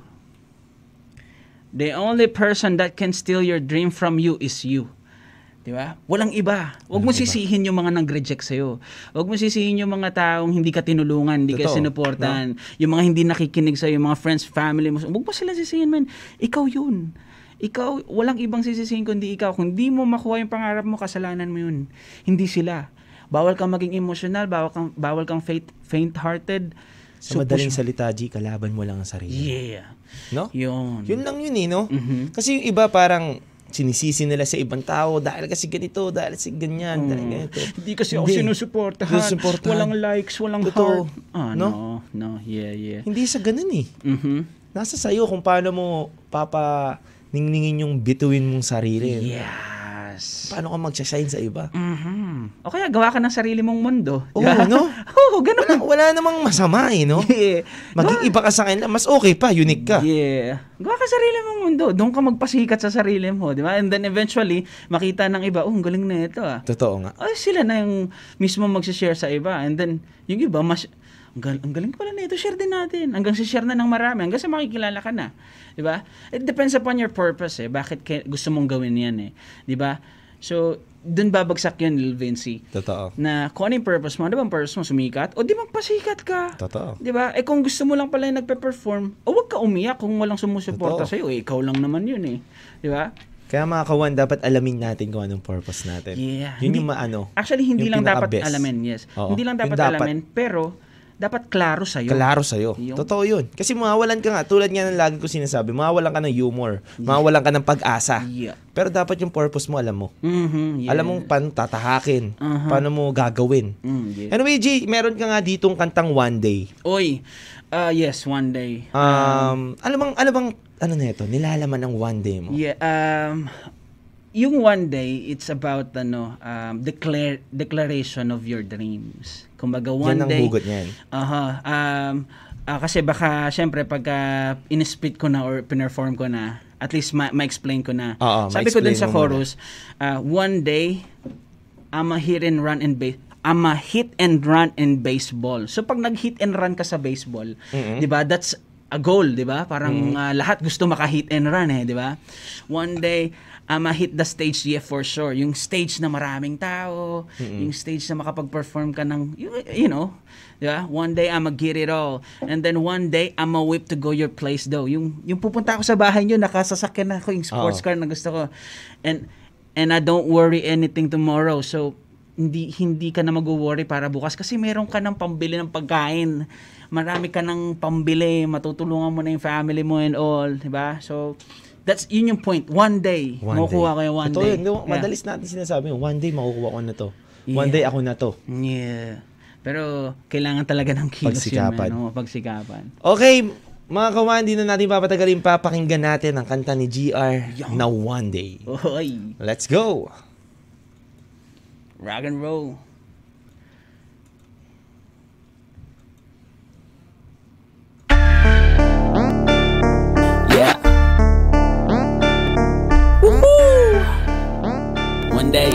The only person that can steal your dream from you is you. Di ba? Walang iba. Huwag mo sisihin yung mga nag-reject sa'yo. Huwag mo sisihin yung mga taong hindi ka tinulungan, hindi ka sinuportahan, yung mga hindi nakikinig sa'yo, yung mga friends, family mo. Huwag mo sila sisihin, man. Ikaw yun. Ikaw, walang ibang sisisihin kundi ikaw. Kung di mo makuha yung pangarap mo, kasalanan mo yun. Hindi sila. Bawal kang maging emotional, bawal kang, bawal kang faint, faint-hearted. Sa madaling salita, G, kalaban mo lang ang sarili. Yeah. No? Yun. Yun lang yun eh, no? Mhm. Kasi yung iba parang sinisisi nila sa ibang tao dahil kasi ganito, dahil kasi ganyan, dahil ganito. Mm. Hindi kasi ako Hindi. sinusuportahan. Sinusuportahan. Walang likes, walang Totoo. heart. Ah, No? no? no, yeah, yeah. Hindi sa ganun eh. Mhm. Nasa sayo kung paano mo papa ningningin yung bituin mong sarili. Yes. Paano ka magsashine sa iba? Mhm. O kaya gawa ka ng sarili mong mundo. Oo, no? Oo, ganun. Wala, wala namang masama eh, no? Yeah. Maging iba ka sa kanila, mas okay pa, unique ka. Yeah. Gawa ka sarili mong mundo. Doon ka magpasikat sa sarili mo, di ba? And then eventually, makita ng iba, oh, ang galing na ito ah. Totoo nga. Ay, sila na yung mismo magsishare sa iba. And then, yung iba, mas, ang, gal- ang galing pala na ito, share din natin. Hanggang share na ng marami, hanggang sa makikilala ka na. Di ba? It depends upon your purpose eh. Bakit gusto mong gawin yan eh. Di ba? So, dun babagsak yun, Lil Vinci. Totoo. Na kung ano yung purpose mo, ano bang purpose mo? Sumikat? O di magpasikat ka. Totoo. Di ba? Eh kung gusto mo lang pala yung nagpe-perform, o wag ka umiyak kung walang sumusuporta Totoo. sa'yo. Eh, ikaw lang naman yun eh. Di ba? Kaya mga kawan, dapat alamin natin kung anong purpose natin. Yeah. Yun Hindi- yung maano. Actually, hindi lang dapat alamin, yes. Oo. Hindi lang Yung dapat, dapat. alamin, pero dapat klaro sa'yo. Klaro sa'yo. Yung- Totoo yun. Kasi mawawalan ka nga, tulad nga ng lagi ko sinasabi, mawawalan ka ng humor, mawawalan ka ng pag-asa. Yeah. Pero dapat yung purpose mo, alam mo. Mhm, yeah. Alam mong paano tatahakin, Uh-huh. paano mo gagawin. Mm, yeah. Anyway, G, meron ka nga ditong kantang One Day. Oy, ah yes, one day. Um, ano bang, ano bang, ano na ito, nilalaman ng One Day mo? Yeah, um, yung one day, it's about, ano, um, declare, declaration of your dreams. Kumbaga, one Yan ang day, hugot niyan. Aha. Um, ah, kasi baka, syempre, pagka in-split ko na or pinerform ko na, at least ma- ma-explain ko na. Oo, Sabi ko dun sa chorus, ah, one day, I'm a hit and run in base. I'm a hit and run in baseball. So pag nag-hit and run ka sa baseball, 'di ba? That's a goal, 'di ba? Parang ah, lahat gusto maka-hit and run eh, 'di ba? One day I'm a hit the stage, yeah, for sure. Yung stage na maraming tao, yung stage na makapag-perform ka ng, you, you know, di ba? One day, I'm a get it all. And then one day, I'm a whip to go your place daw. Yung, yung pupunta ako sa bahay nyo, nakasasakyan na ako yung sports Oo. car na gusto ko. And, and I don't worry anything tomorrow. So, hindi hindi ka na mag-worry para bukas kasi meron ka ng pambili ng pagkain. Marami ka ng pambili, matutulungan mo na yung family mo and all, 'di ba? So that's yun yung point. One day, One makukuha day. yung one Totoo day. yun. No, Yeah. Madalis natin sinasabi, one day makukuha ko na to. One Yeah. day ako na to. Yeah. Pero kailangan talaga ng kilos Pagsikapan. yun, man. Oo, pagsikapan. Okay, Mga kawan, di na natin papatagalin pa. Pakinggan natin ang kanta ni GR na One Day. Oy, Let's go! Rock and roll. Yeah. Woohoo! One day,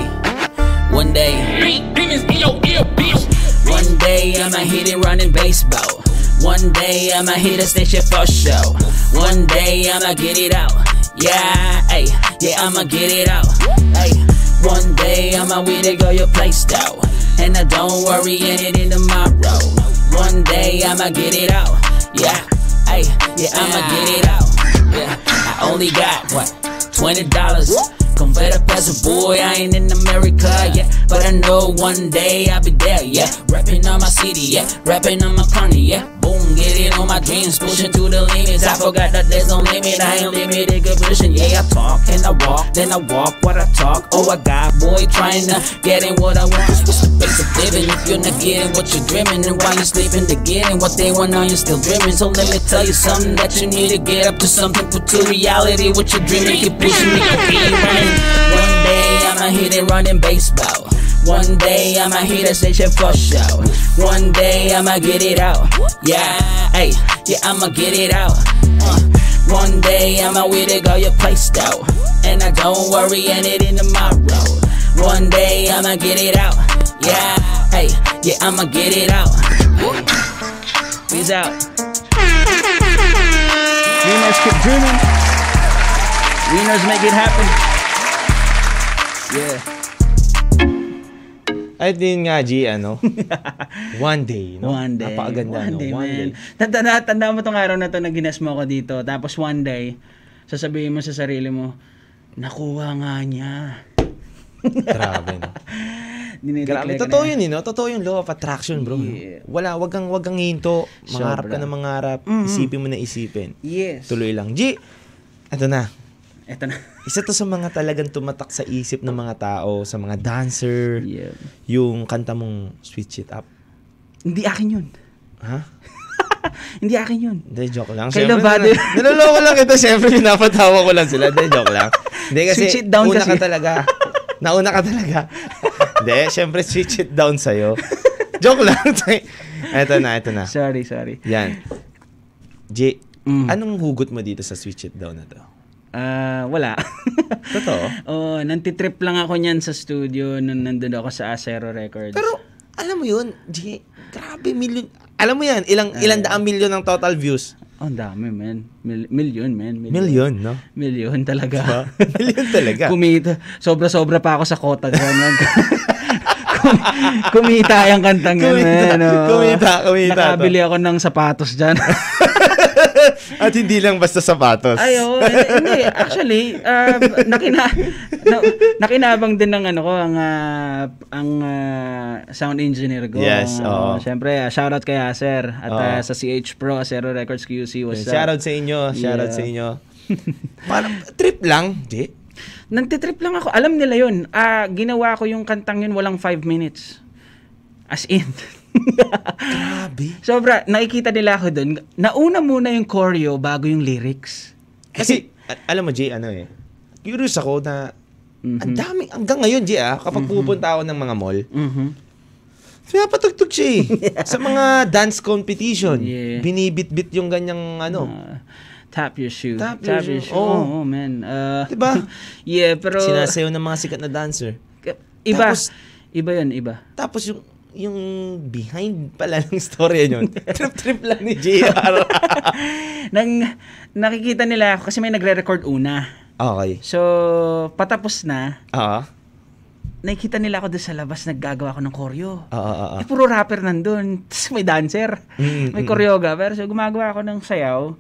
one day. One day I'ma hit it running baseball. One day I'ma hit a station for show. One day I'ma get it out. Yeah, ay, yeah, I'ma get it out. Ay, one day I'ma with it go your place though. And I don't worry in it anything tomorrow. One day I'ma get it out. Yeah, ay, yeah, I'ma get it out. Yeah, I only got what twenty dollars. Convert up as a boy, I ain't in America, yeah. But I know one day I'll be there, yeah. Rapping on my city, yeah. Rapping on my county, yeah. Boom, get it on my dreams, pushing to the limits. I forgot that there's no limit, I ain't limited, good pushing. Yeah, I talk and I walk, then I walk what I talk. Oh, I got boy trying to get in what I want. It's the basic living. If you're not getting what you're dreaming, and while you're sleeping, they're getting what they want, now you're still dreaming. So let me tell you something that you need to get up to something, put to reality what you're dreaming. Keep pushing me, keep. One day I'ma hit it running baseball. One day I'ma hit a station for show. One day I'ma get it out. Yeah, hey, yeah, I'ma get it out. Uh, one day I'ma with it go your place though. And I don't worry anything tomorrow. One day I'ma get it out. Yeah, hey, yeah, I'ma get it out. Peace out. Winners keep dreaming. Winners make it happen. Yeah. At din nga, G, ano? One day, no? One day. Napakaganda, one no? day, One man. day. Tanda, tanda, mo tong araw na to na gines mo ako dito. Tapos one day, sasabihin mo sa sarili mo, nakuha nga niya. Grabe, no? Grabe. ka Totoo na. yun, eh, no? Totoo yung law of attraction, bro. no? Yeah. Wala, wag kang, wag kang hinto. Mangarap ka Sobra. na mangarap. Mhm. Isipin mo na isipin. Yes. Tuloy lang. G, eto na. Eto na. Isa to sa mga talagang tumatak sa isip ng mga tao, sa mga dancer, Yeah. yung kanta mong Switch It Up. Hindi akin yun. Ha? Hindi akin yun. Hindi, joke lang. Siyempre, Lavado. nil- Niloloko lang ito. Siyempre, pinapatawa ko lang sila. Hindi, joke lang. Hindi kasi, Switch it down una kasi. ka talaga. Nauna ka talaga. Hindi, siyempre, switch it down sa'yo. joke lang. eto na, eto na. Sorry, sorry. Yan. J, Mm. anong hugot mo dito sa switch it down na to? Ah, wala. Totoo? oh, nantitrip lang ako niyan sa studio nung nandun ako sa Acero Records. Pero, alam mo yun, J, grabe, million. Alam mo yan, ilang, ilang daang milyon ang total views? Oh, ang dami, man. Mil- million, man. Million, no? Million talaga. million talaga. Kumita. Sobra-sobra pa ako sa kota. Kum- kumita yung kantang yan, Kumita, man. oh. kumita, kumita to. Nakabili ako ng sapatos dyan. At hindi lang basta sapatos. Ay, oo. hindi. Actually, uh, nakina, na, nakinabang din ng ano ko, ang, ah, ang ah, sound engineer ko. Yes, Ah, oo. Siyempre, ah, shoutout kay Acer. At Oo. ah, sa CH Pro, Zero Records QC. What's up? Shoutout sa inyo, shoutout Yeah. sa inyo. Parang trip lang, di? Nagtitrip lang ako. Alam nila yun. Ah, ginawa ko yung kantang yun walang 5 minutes. As in. Grabe. Sobra, nakikita nila ako dun. Nauna muna yung choreo bago yung lyrics. Kasi, alam mo, Jay, ano eh, curious ako na, Mhm. ang dami, hanggang ngayon, Jay, ah, kapag pupunta ako ng mga mall, Mhm. pinapatugtog siya eh. Sa mga dance competition, Yeah. binibit-bit yung ganyang ano. Ah, tap your shoe. Tap your shoe. shoe. Oo. Oh, man. Uh, Diba? yeah, pero... Sinasayaw ng mga sikat na dancer. Iba. Tapos- iba yun, iba. Tapos yung yung behind pala ng story yun, trip-trip lang ni JR. Nang, nakikita nila ako kasi may nagre-record una. okay. So, patapos na, Ah, nakikita nila ako doon sa labas naggagawa ako ng choreo. ah, ah, ah. Eh, puro rapper nandun. Tapos may dancer. Mm, may mm, choreographer. So, gumagawa ako ng sayaw.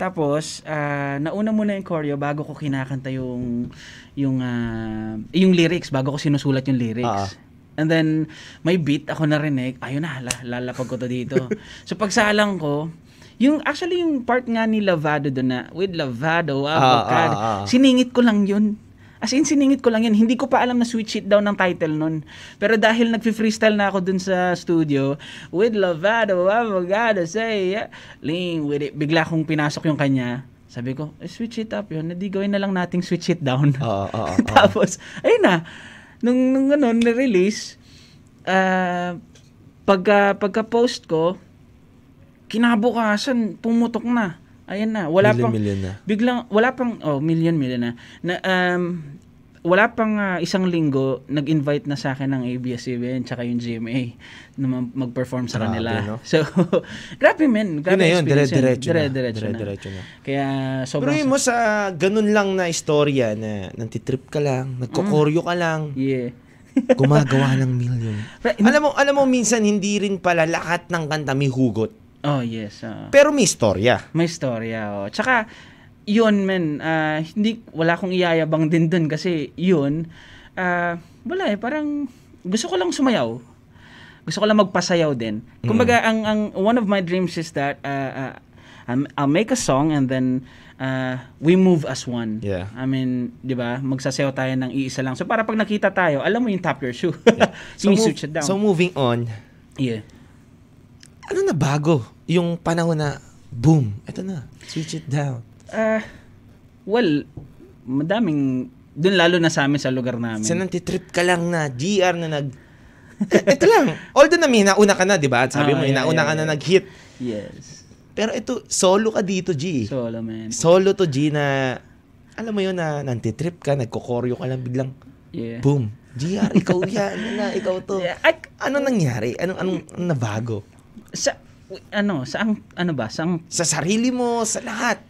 Tapos, ah, nauna muna yung choreo bago ko kinakanta yung yung ah, yung lyrics, bago ko sinusulat yung lyrics. Ah. And then, may beat ako narinig. Ayun na, la- lalapag ko to dito. so, pagsalang ko, yung, actually, yung part nga ni Lavado doon na, with Lavado, avocado, ah, ah. siningit ko lang yun. As in, siningit ko lang yun. Hindi ko pa alam na switch it down ng title nun. Pero dahil nag-freestyle na ako dun sa studio, with Lavado, I'm gotta say, yeah. Lean with it. Bigla kong pinasok yung kanya. Sabi ko, eh, switch it up yun. Hindi gawin na lang nating switch it down. Oo, oo, oo. Tapos, ayun na. Nung, nung ano, nirelease, ah, pagka, pagka-post ko, kinabukasan, pumutok na. Ayan na. Wala Million, pang, million na. Biglang, wala pang, oh, million, million na. na um, wala pang ah, isang linggo, nag-invite na sa akin ng ABS-CBN tsaka yung GMA na ma- mag-perform sa Grabe, kanila. no? So, grabe men. Yun Grabe na yun, dire-diretso na. Dire-diretso na. Na. Kaya, Pero sobrang... yun mo sa ganun lang na istorya na nantitrip ka lang, nagkokoryo ka lang, yeah. gumagawa ng million. Pero- alam mo, alam mo minsan hindi rin pala lahat ng kanta may hugot. Oh, yes. ah. Pero may istorya. May storya, oh. Tsaka, yun, men, ah, hindi, wala akong iyayabang din dun kasi yun, ah, wala eh, parang gusto ko lang sumayaw. Gusto ko lang magpasayaw din. Kumbaga, ang, ang, one of my dreams is that, ah, um, I'll make a song and then, ah, we move as one. Yeah. I mean, di ba, magsasayaw tayo ng iisa lang. So, para pag nakita tayo, alam mo yung tap your shoe. So, yung move- switch it down. so moving on, yeah. ano na bago? Yung panahon na, boom, eto na, switch it down. Ah, well, madaming doon lalo na sa amin sa lugar namin. Sa nantitrip ka lang na, GR na nag... Eh, ito lang. Although na may nauna ka na, di ba? At sabi Ah, mo, yeah, nauna yeah, ka na nag-hit. yes. Pero ito, solo ka dito, G. Solo man. Solo to, G, na... Alam mo yun na nantitrip ka, nagkokoryo ka lang biglang, Yeah. boom. GR, ikaw yan. Ano na, ikaw to. Yeah, ay, Ano nangyari? Anong, anong, anong nabago? sa ano, sa ang ano ba, sa ang Sa sarili mo, sa lahat.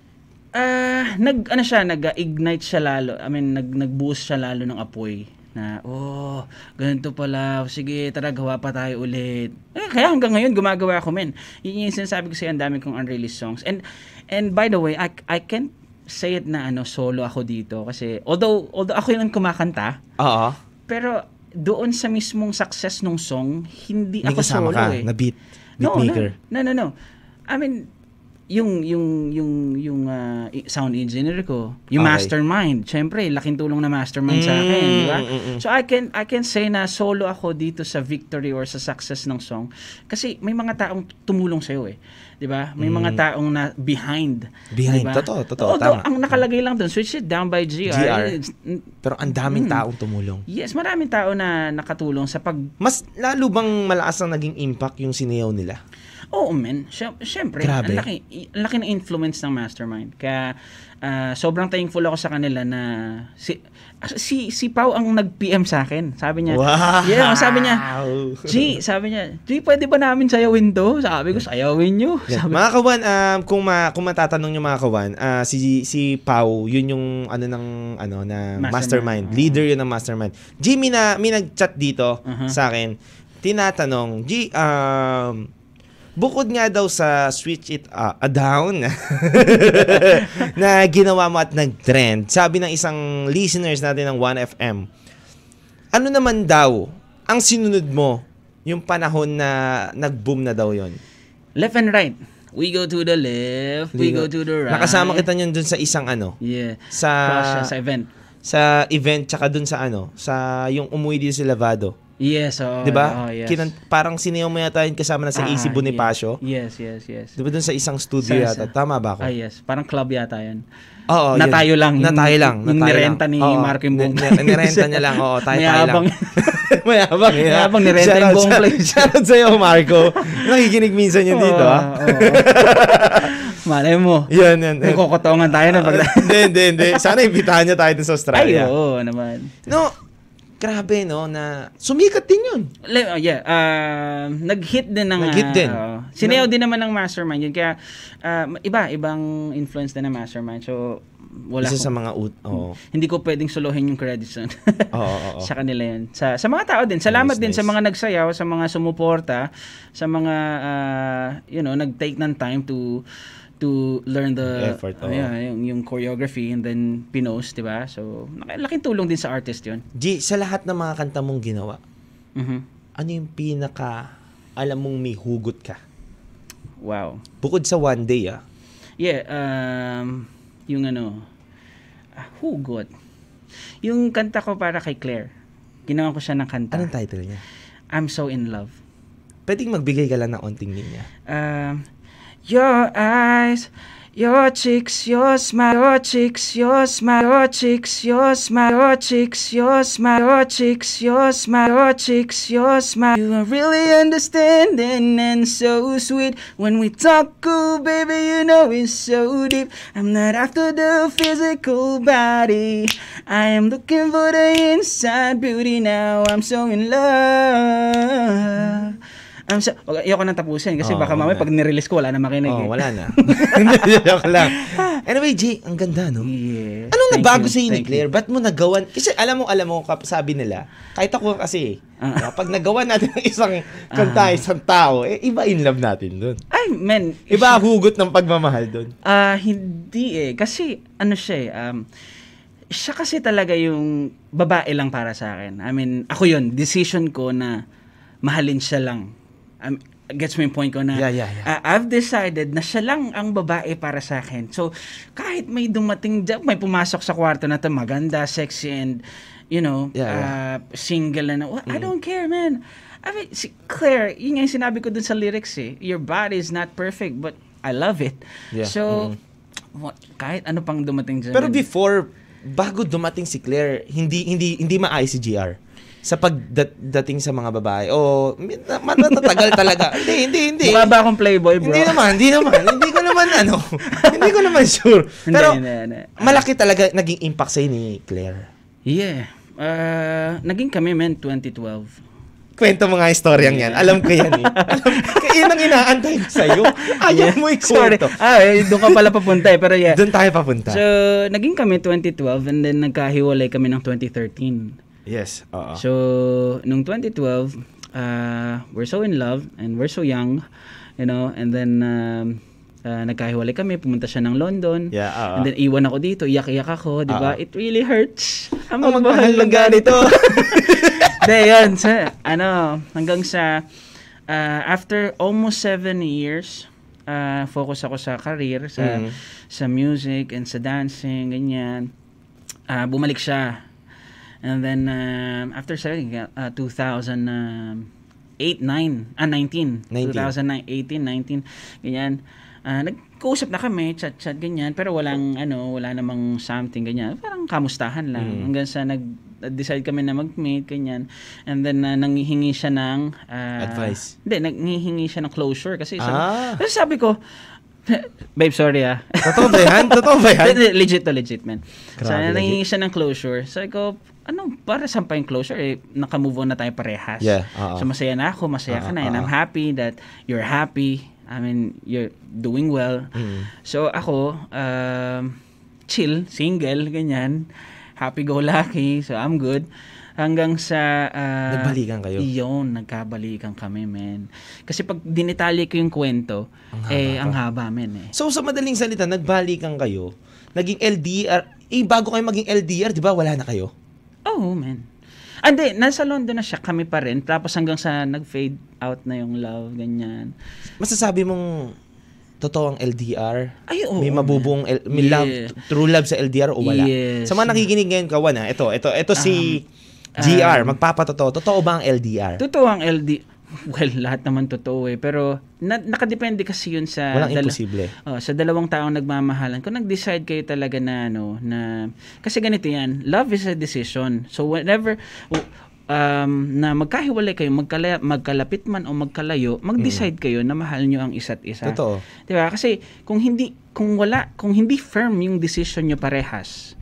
Ah nag ano siya, nag-ignite siya lalo. I mean, nag nag-boost siya lalo ng apoy na oh, ganito pala. Sige, tara gawa pa tayo ulit. Eh, kaya hanggang ngayon gumagawa ako men. Yun yung sinasabi ko sa ang dami kong unreleased songs. And and by the way, I I can't say it na ano solo ako dito kasi although although ako yung kumakanta, Oo. pero doon sa mismong success ng song, hindi May ako solo ka, eh. na beat, No, beatmaker. no, no, no, no. I mean, yung yung yung yung i- sound engineer ko, yung Okay. mastermind. Syempre, laking tulong na mastermind sa akin, di ba? Mm, mm, mm. So I can I can say na solo ako dito sa victory or sa success ng song kasi may mga taong tumulong sa eh. 'Di ba? May mga taong na behind. Mm. Behind, di ba? totoo, totoo, Although, tama. ang nakalagay lang doon, switch it down by GR. GR. It's- Pero ang daming Mm. taong tumulong. Yes, maraming tao na nakatulong sa pag Mas lalo bang malakas ang naging impact yung sinayaw nila? Oo, men. Siyempre, ang laki, ang laki ng influence ng mastermind. Kaya, ah, sobrang thankful ako sa kanila na si, si, si Pau ang nag-PM sa akin. Sabi niya, Wow! yeah, sabi niya, G, sabi niya, G, pwede ba namin sayawin to? Sabi ko, sayawin nyo. Yan. Sabi, Mga kawan, um, kung, ma, kung matatanong nyo mga kawan, ah, si, si Pau, yun yung ano ng ano na Mastermind. mastermind. Leader yun ng mastermind. G, may, na, may nag-chat dito Uh-huh. sa akin. Tinatanong, G, um, bukod nga daw sa switch it uh, down na ginawa mo at nag-trend, sabi ng isang listeners natin ng 1FM, ano naman daw ang sinunod mo yung panahon na nag-boom na daw yon left and right. We go to the left, we go to the right. Nakasama kita niyan dun sa isang ano, Yeah. sa Cross siya sa event. sa event tsaka dun sa ano, sa yung umuwi dito si Lavado. Yes, oo. 'Di ba? oh, yes. Kinan- parang sinayaw mo yata yun kasama na sa Ah, AC Bonifacio. Yes, yes, yes. 'Di ba dun sa isang studio Sa- yata? Tama ba ako? Ah, yes. Parang club yata yan. Oo, na yun. tayo lang. Na tayo lang. Yung tayo nirenta ni Oo, Marco yung buong place. ni- Nirenta niya lang. Oo, tayo, tayo lang. Mayabang. Mayabang, nirenta yung Shoutout- buong place. Shoutout sa'yo, Marco. Nakikinig minsan yun dito, ah. Oo, oo. Malay mo. Yan, yan. Nagkokotongan tayo na pag... Hindi, hindi, hindi. Sana imbitahan niya tayo dun sa Ay, Australia. oo naman. No, grabe, no, na sumikat din yun. Le- oh, yeah, uh, nag-hit din ng... Nag-hit din. Uh, sinayaw din naman ng mastermind yun. Kaya, uh, iba, ibang influence din ng mastermind. So, wala Isa ko- sa mga, ut- oo. Hindi ko pwedeng suluhin yung credits nun. Oo, oo, oo. sa kanila yun. Sa, sa mga tao din. Salamat Nice, din sa nice. mga nagsayaw, sa mga sumuporta, sa mga, uh, you know, nag-take ng time to to learn the Effort, oo. yeah, yung, yung choreography and then pinost, di ba? So, laking tulong din sa artist yun. G, sa lahat ng mga kanta mong ginawa, Mhm. ano yung pinaka, alam mong may hugot ka? Wow. Bukod sa one day, ah. Yeah, um, yung ano, ah, hugot. yung kanta ko para kay Claire. Ginawa ko siya ng kanta. Anong title niya? I'm so in love. Pwedeng magbigay ka lang ng onting linya. Um, your eyes, your cheeks, your smile, your cheeks, your smile, your cheeks, your smile, your cheeks, your smile, your cheeks, your smile, your cheeks, your smile. You are really understanding and so sweet when we talk, oh baby, you know it's so deep. I'm not after the physical body. I am looking for the inside beauty now. I'm so in love. I'm so, okay, ayoko nang tapusin kasi Oo, baka mamaya pag nirelease ko wala na makinig Oh, eh. wala na. Joke lang. Anyway, Jay, ang ganda, no? Yeah. Anong Thank nabago you, sa ni Claire? Ba't mo nagawan? Kasi alam mo, alam mo, kap- sabi nila, kahit ako kasi, Ah. pag nagawa natin ng isang kanta, isang tao, eh, iba in love natin doon. Ay, men. Iba hugot ng pagmamahal doon. Ah, hindi eh. Kasi, ano siya eh, um, siya kasi talaga yung babae lang para sa akin. I mean, ako yun, decision ko na mahalin siya lang. Um, gets mo yung point ko na Yeah, yeah, yeah. ah, I've decided na siya lang ang babae para sa akin. So, kahit may dumating may pumasok sa kwarto na to, maganda, sexy, and, you know, Yeah, yeah. ah, single na, well, I don't care, man. I mean, si Claire, yun nga yung sinabi ko dun sa lyrics eh. Your body is not perfect, but I love it. Yeah. So, what, kahit ano pang dumating dyan. Pero before, bago dumating si Claire, hindi hindi hindi maayos si GR sa pagdating sa mga babae. O matatagal talaga. hindi, hindi, hindi. Mukha ba akong playboy, bro? Hindi naman, hindi naman. hindi ko naman ano. hindi ko naman sure. Hindi, Pero hindi, hindi. malaki talaga naging impact sa'yo ni Claire. Yeah. Uh, naging kami, men, 2012. Kwento mo nga yung storyang yan. Alam ko yan eh. Alam, kaya yun ang inaantay ko sa'yo. Ayaw mo Sorry. ikwento. Ah, eh, doon ka pala papunta eh. Pero yeah. Doon tayo papunta. So, naging kami 2012 and then nagkahiwalay kami ng 2013. Yes, oo. So, nung 2012, uh, we're so in love and we're so young, you know, and then um, uh, nagkahiwalay kami, pumunta siya ng London. Yeah, oo. And then iwan ako dito, iyak-iyak ako, di ba? Oo. It really hurts. Ang Ang magmahal ng ganito. Hindi, yun. Sa, ano, hanggang sa, uh, after almost seven years, uh, focus ako sa career, sa, Mhm. sa music and sa dancing, ganyan. Uh, bumalik siya. And then, um, after seven, uh, 2008, 9, ah, 19. 19. 2009, 18, 19, ganyan. Ah, nagkausap na kami, chat-chat, ganyan. Pero walang, ano, wala namang something, ganyan. Parang kamustahan lang. Mm. Hanggang sa nag, decide kami na mag-meet, ganyan. And then, uh, nanghihingi siya ng... ah, Advice. Hindi, nanghihingi siya ng closure. Kasi sabi, Ah. kasi sabi ko, babe, sorry ah. Totoo ba yan? Totoo ba yan? Legit to, legit, man. So, Grabe, nanghihingi siya ng closure. Sabi ko, ano, para saan pa yung closure? Eh, naka-move on na tayo parehas. Yeah, oo. So, masaya na ako, masaya ka Oo, na. And I'm happy that you're happy. I mean, you're doing well. Mm. So, ako, um, chill, single, ganyan. Happy-go-lucky. So, I'm good. Hanggang sa... ah, Nagbalikan kayo? Iyon, nagkabalikan kami, men. Kasi pag dinitalye ko yung kwento, Ang eh, ang haba, men, eh. So sa madaling salita, nagbalikan kayo, naging LDR, eh bago kayo maging LDR, di ba wala na kayo? Oo, oh. Ah, Hindi, nasa London na siya, kami pa rin. Tapos hanggang sa nag-fade out na yung love, ganyan. Masasabi mong totoo ang LDR? Ay, oo. may mabubuong, L- may Yeah. love, true love sa LDR o wala? Yes. Sa mga nakikinig ngayon, kawan ha, ito, ito, ito si Um, GR, um, magpapatotoo. Totoo ba ang LDR? Totoo ang LD. Well, lahat naman totoo eh. Pero na, nakadepende kasi yun sa... Walang dala- imposible. Oh, sa dalawang taong nagmamahalan. Kung nag-decide kayo talaga na ano, na... Kasi ganito yan, love is a decision. So whenever... um, na magkahiwalay kayo, magkala, magkalapit man o magkalayo, mag-decide kayo na mahal nyo ang isa't isa. Totoo. 'Di ba? Kasi kung hindi kung wala, kung hindi firm yung decision nyo parehas,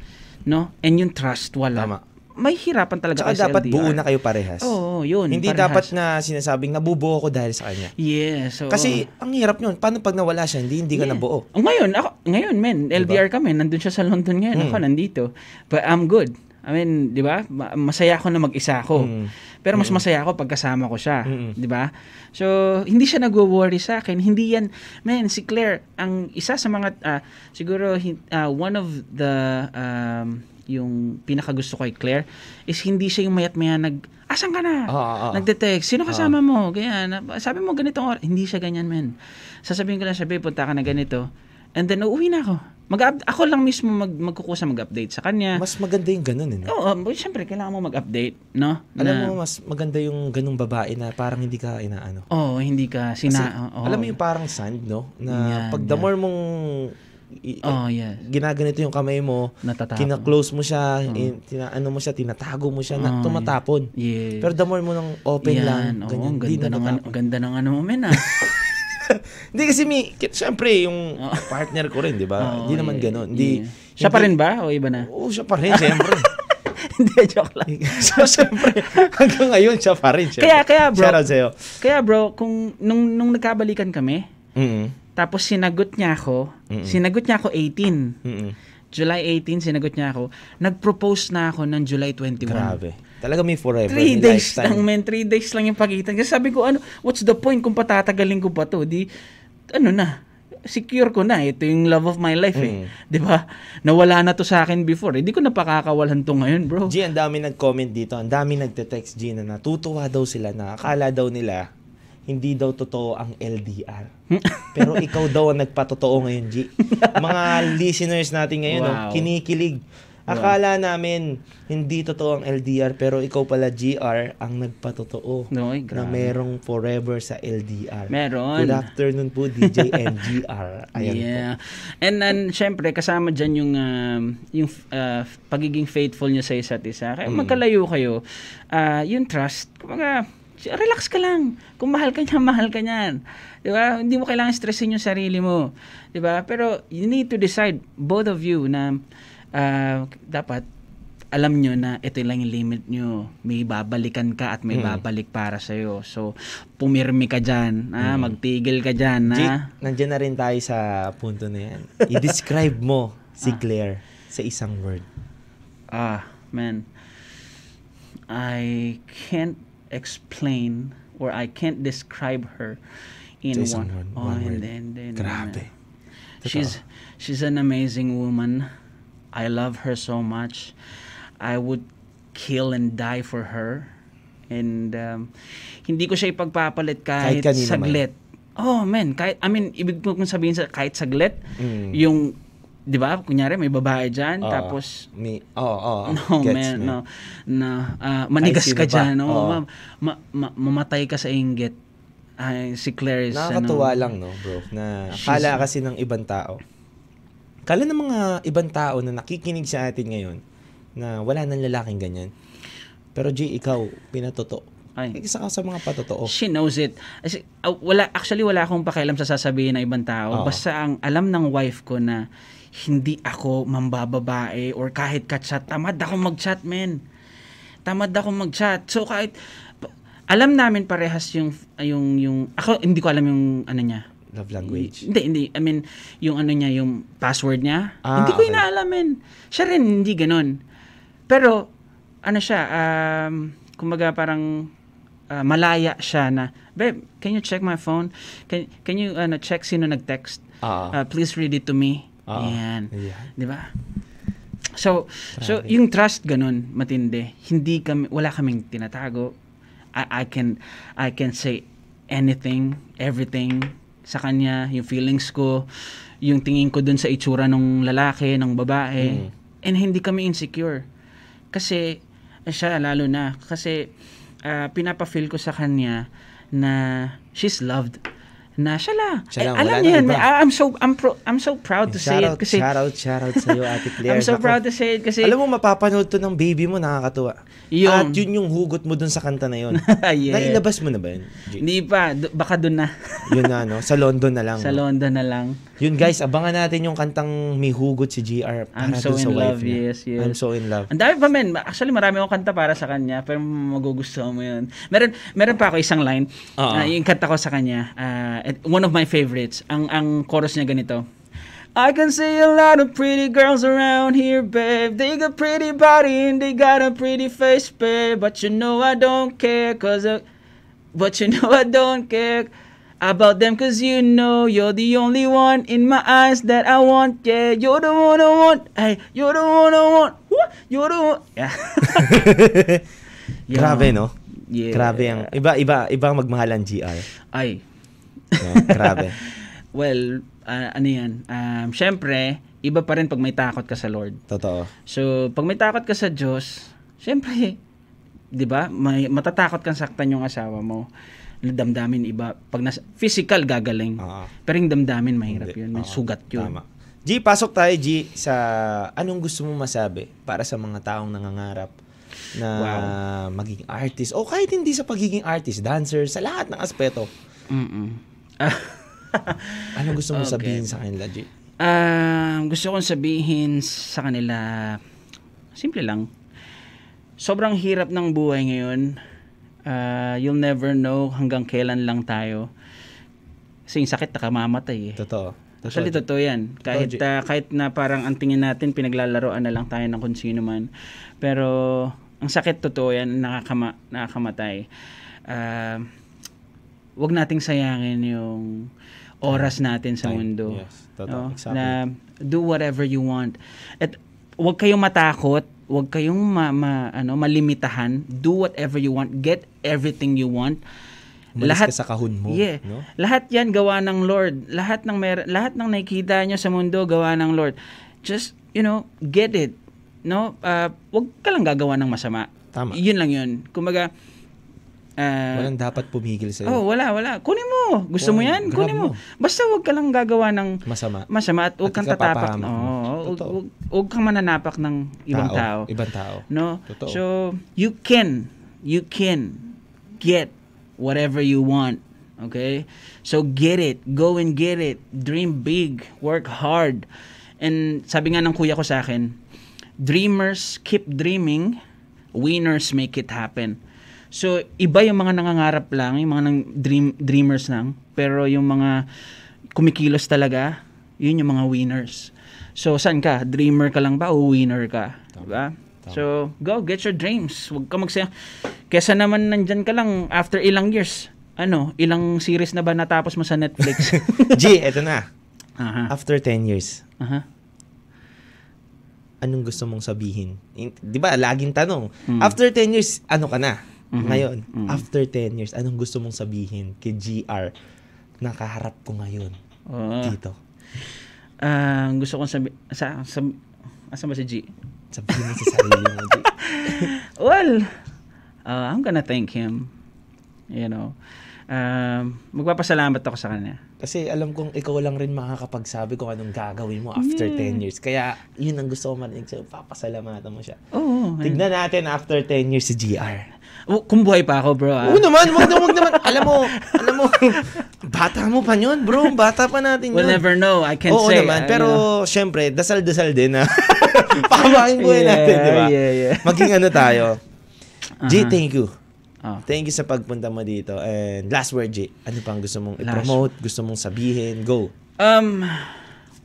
no? And yung trust wala. Tama. May hirapan talaga Tsaka dapat LDR. buo na kayo parehas. Oo, yun. Hindi parehas. dapat na sinasabing nabubuo ko dahil sa kanya. Yes. oo. Kasi ang hirap yun. Paano pag nawala siya, hindi, hindi ka Yeah. nabuo? Oh, ngayon, ako, ngayon, men, LDR kami. Nandun siya sa London ngayon. Mm. Ako, nandito. But I'm good. I mean, di ba? Ma- Masaya ako na mag-isa ako. Mm. Pero mas masaya ako pag kasama ko siya. Mm. Di ba? So, hindi siya nag-worry sa akin. Hindi yan, man, si Claire, ang isa sa mga, ah, siguro, ah, one of the, um, yung pinakagusto ko kay Claire, is hindi siya yung mayat-maya nag, asan ka na? Oo, oo. Nagde-text, sino kasama mo? Ganyan. Sabi mo ganitong oras. Hindi siya ganyan, men. Sasabihin ko lang siya, babe, punta ka na ganito. And then, uuwi na ako. mag ako lang mismo mag magkukusa mag-update sa kanya. Mas maganda yung ganun, eh. no? Oo, um, syempre kailangan mo mag-update, no? Alam Na- mo, mas maganda yung ganung babae na parang hindi ka inaano. Oo, hindi ka Kasi, sina oo. alam mo yung parang sand, no? Na Yan, pag the more mong Oh, yes. ginaganito yung kamay mo, Natatapon. kina-close mo siya, in, tina, ano mo siya, tinatago mo siya, na, Oh, tumatapon. Yes. Pero the more mo nang open Yan, lang, oo, ganyan, di ganda ng ano, ganda ng ano mo, men, ah. Hindi kasi mi, syempre, yung partner ko rin, di ba? Oo, Hindi naman yeah, ganun. Hindi, yeah. Siya pa rin ba o iba na? Oo, siya pa rin, syempre. Hindi, joke lang. so, syempre, hanggang ngayon, siya pa rin, syempre. Kaya- kaya, bro. Shoutout sa'yo. Kaya bro, kung nung, nung nagkabalikan kami, Mm-mm. Tapos sinagot niya ako, Mm-mm. sinagot niya ako 18. Mm-mm. July 18, sinagot niya ako. Nag-propose na ako ng July 21. Grabe. Talaga may forever, Three may days lifetime. lang, men. Three days lang yung pagitan. Kasi sabi ko, ano, what's the point kung patatagalin ko pa to? Di, ano na, secure ko na. Ito yung love of my life eh. Mm. Di ba? Nawala na to sa akin before. Hindi ko na pakakawalan to ngayon, bro. G, ang dami nag-comment dito. Ang dami nagte-text G na natutuwa daw sila na akala daw nila hindi daw totoo ang LDR. Pero ikaw daw ang nagpatotoo ngayon, G. Mga listeners natin ngayon, no, Wow. kinikilig. Akala namin hindi totoo ang LDR pero ikaw pala GR ang nagpatotoo No, ay, na merong forever sa LDR. Meron. Good afternoon po DJ and GR. Ayan po. yeah. And then, syempre, kasama dyan yung, um, yung uh, pagiging faithful niya sa isa't isa. Kaya Mm. magkalayo kayo, ah, yung trust, kumbaga, relax ka lang. Kung mahal ka niya, mahal ka niyan. Di ba? Hindi mo kailangan stressin yung sarili mo. Di ba? Pero, you need to decide, both of you, na ah, dapat alam nyo na ito lang yung limit nyo. May babalikan ka at may Mm. babalik para sa'yo. So, pumirmi ka dyan. Ah, Magtigil ka dyan. G, Ah. nandiyan na rin tayo sa punto na yan. I-describe mo si Claire sa isang word. Ah, man. I can't explain or I can't describe her in isang one. word, oh, one word. hindi, hindi, Grabe. hindi. She's she's an amazing woman. I love her so much. I would kill and die for her. And um, hindi ko siya ipagpapalit kahit, Kahit kanino man. saglit. Oh, man, kahit I mean, ibig ko kong sabihin sa kahit saglit, Mm. yung 'di ba? Kunyari may babae diyan Oo. tapos May, oo, oo. No, gets man, me. no. Na ah, manigas ka diyan, no. Oo. Ma, ma- ma- mamatay ka sa inggit. Ay, si Claire is Nakakatuwa ano, lang, no, bro, na She's- kala kasi ng ibang tao. Kala ng mga ibang tao na nakikinig sa atin ngayon na wala nang lalaking ganyan. Pero G, ikaw, pinatoto. Ay. Isa ka sa mga patotoo. She knows it. Kasi, ah, wala, actually, wala akong pakialam sa sasabihin ng ibang tao. Oo. Basta ang alam ng wife ko na hindi ako mambababae or kahit ka-chat, tamad ako mag-chat, men. Tamad ako mag-chat. So, kahit, alam namin parehas yung, yung, yung, ako, hindi ko alam yung, ano niya, Love language. Hindi, hindi. I mean, yung ano niya, yung password niya. Ah, hindi ko okay. inaalamin. Siya rin, hindi ganun. Pero, ano siya, um, kumbaga parang ah, malaya siya na, Babe, can you check my phone? Can, can you ano, check sino nag-text? Oo. Ah, please read it to me. Yan. Ayan. Di ba? So, so yung trust ganun, matindi. Hindi kami wala kaming tinatago. I, I can I can say anything, everything sa kanya, yung feelings ko, yung tingin ko dun sa itsura ng lalaki, ng babae. Mm. And hindi kami insecure. Kasi eh, siya lalo na kasi ah, pinapa-feel ko sa kanya na she's loved na siya lang. Siya Eh, lang, alam wala niyo yan. I- I'm so I'm pro, I'm so proud to say it Shoutout, kasi shoutout, shoutout sa'yo, Ate Claire. I'm so Nako. proud to say it kasi Alam mo, mapapanood to ng baby mo, nakakatuwa. Yung- At yun yung hugot mo dun sa kanta na yun. Yeah. Nailabas mo na ba yun? Hindi pa, d- baka doon na. Yun na, no? Sa London na lang. sa? London na lang. Yun guys, abangan natin yung kantang may hugot si GR para I'm so dun sa in love, niya. yes, yes. I'm so in love. Ang dami pa men. Actually, marami akong kanta para sa kanya, pero magugustuhan mo yun. Meron, meron pa ako isang line. Oo. Ah, yung kanta ko sa kanya. ah, one of my favorites. Ang, ang chorus niya ganito. I can see a lot of pretty girls around here, babe. They got pretty body and they got a pretty face, babe. But you know I don't care, cause But you know I don't care about them, cause you know you're the only one in my eyes that I want. Yeah, you're the one I want. Hey, you're the one I want. What? You're the one. Yeah. Yeah. Grabe, no? Yeah. Grabe ang... Iba, iba, iba ang magmahal ang GR. Ay. Grabe. Well, ah, ano yan? Um, Siyempre, iba pa rin pag may takot ka sa Lord. Totoo. So, pag may takot ka sa Diyos, syempre, 'di ba? May matatakot kang saktan yung asawa mo. Damdamin iba. Pag nas physical gagaling. Oo. Pero yung damdamin mahirap Hindi. 'yun. May Oo, sugat 'yun. Tama. G, pasok tayo G sa anong gusto mo masabi para sa mga taong nangangarap na maging artist o kahit hindi sa pagiging artist, dancer, sa lahat ng aspeto. Mm. Anong gusto mo Okay. sabihin sa kanila, G? Ah, gusto kong sabihin sa kanila, simple lang. Sobrang hirap ng buhay ngayon. Ah, you'll never know hanggang kailan lang tayo. Kasi yung sakit nakamamatay eh. Totoo. Actually, totoo yan. Kahit, Totoo, ah, kahit na parang ang tingin natin, pinaglalaroan na lang tayo ng kung sino man. Pero, ang sakit totoo yan, nakakama, nakakamatay. Ah, wag nating sayangin yung oras natin sa mundo. Yes, totoo. No? Exactly. Na do whatever you want. At wag kayong matakot, wag kayong ma, ma- ano, malimitahan. Do whatever you want. Get everything you want. Umalis ka sa kahon mo, Yeah. no? Lahat 'yan gawa ng Lord. Lahat ng mer- lahat ng nakikita nyo sa mundo gawa ng Lord. Just, you know, get it. No? Uh, wag ka lang gagawa ng masama. Tama. 'Yun lang 'yun. Kumaga ah, Walang dapat pumigil sa'yo. Oh, wala, wala. Kunin mo. Gusto mo Kunin, 'yan? Kunin mo. mo. Basta wag ka lang gagawa ng Masama. masama at huwag At kang tatapak. mo. Oo, huwag, Totoo. huwag, huwag kang mananapak ng ibang tao. Ibang tao. No? Totoo. So, you can, you can get whatever you want. Okay? So, get it. Go and get it. Dream big. Work hard. And sabi nga ng kuya ko sa akin, dreamers keep dreaming, winners make it happen. So, iba yung mga nangangarap lang, yung mga nang dream, dreamers lang, pero yung mga kumikilos talaga, yun yung mga winners. So, saan ka? Dreamer ka lang ba o winner ka? Diba? So, go, get your dreams. Huwag ka magsaya. Kesa naman nandyan ka lang after ilang years. Ano, ilang series na ba natapos mo sa Netflix? G, eto na. Aha. After 10 years, Aha. anong gusto mong sabihin? In- Di ba, laging tanong. Hmm. After 10 years, ano ka na? Mhm. Ngayon, Mhm. after 10 years, anong gusto mong sabihin kay GR na kaharap ko ngayon Oo. dito? Ah, gusto kong sabi sa, sa asan ba si G? Sabihin mo sa sarili mo, G. Well, uh, I'm gonna thank him. You know. Um, magpapasalamat ako sa kanya. Kasi alam kong ikaw lang rin makakapagsabi kung anong gagawin mo after 10 years. Kaya yun ang gusto ko marinig sa'yo. Papasalamatan mo siya. Oo. Tignan natin after 10 years si GR. Kung buhay pa ako, bro. ah. Oo naman, wag na wag naman. alam mo, alam mo, bata mo pa yun, bro. Bata pa natin yun. We'll never know. I can Oo say. naman, ah, pero know. syempre, dasal-dasal din na pakabahin buhay Yeah, natin, di ba? yeah, yeah. Maging ano tayo. G, Aha. thank you. Oh. Thank you sa pagpunta mo dito. And last word, G. Ano pang gusto mong Last i-promote? Gusto mong sabihin? Go. Um,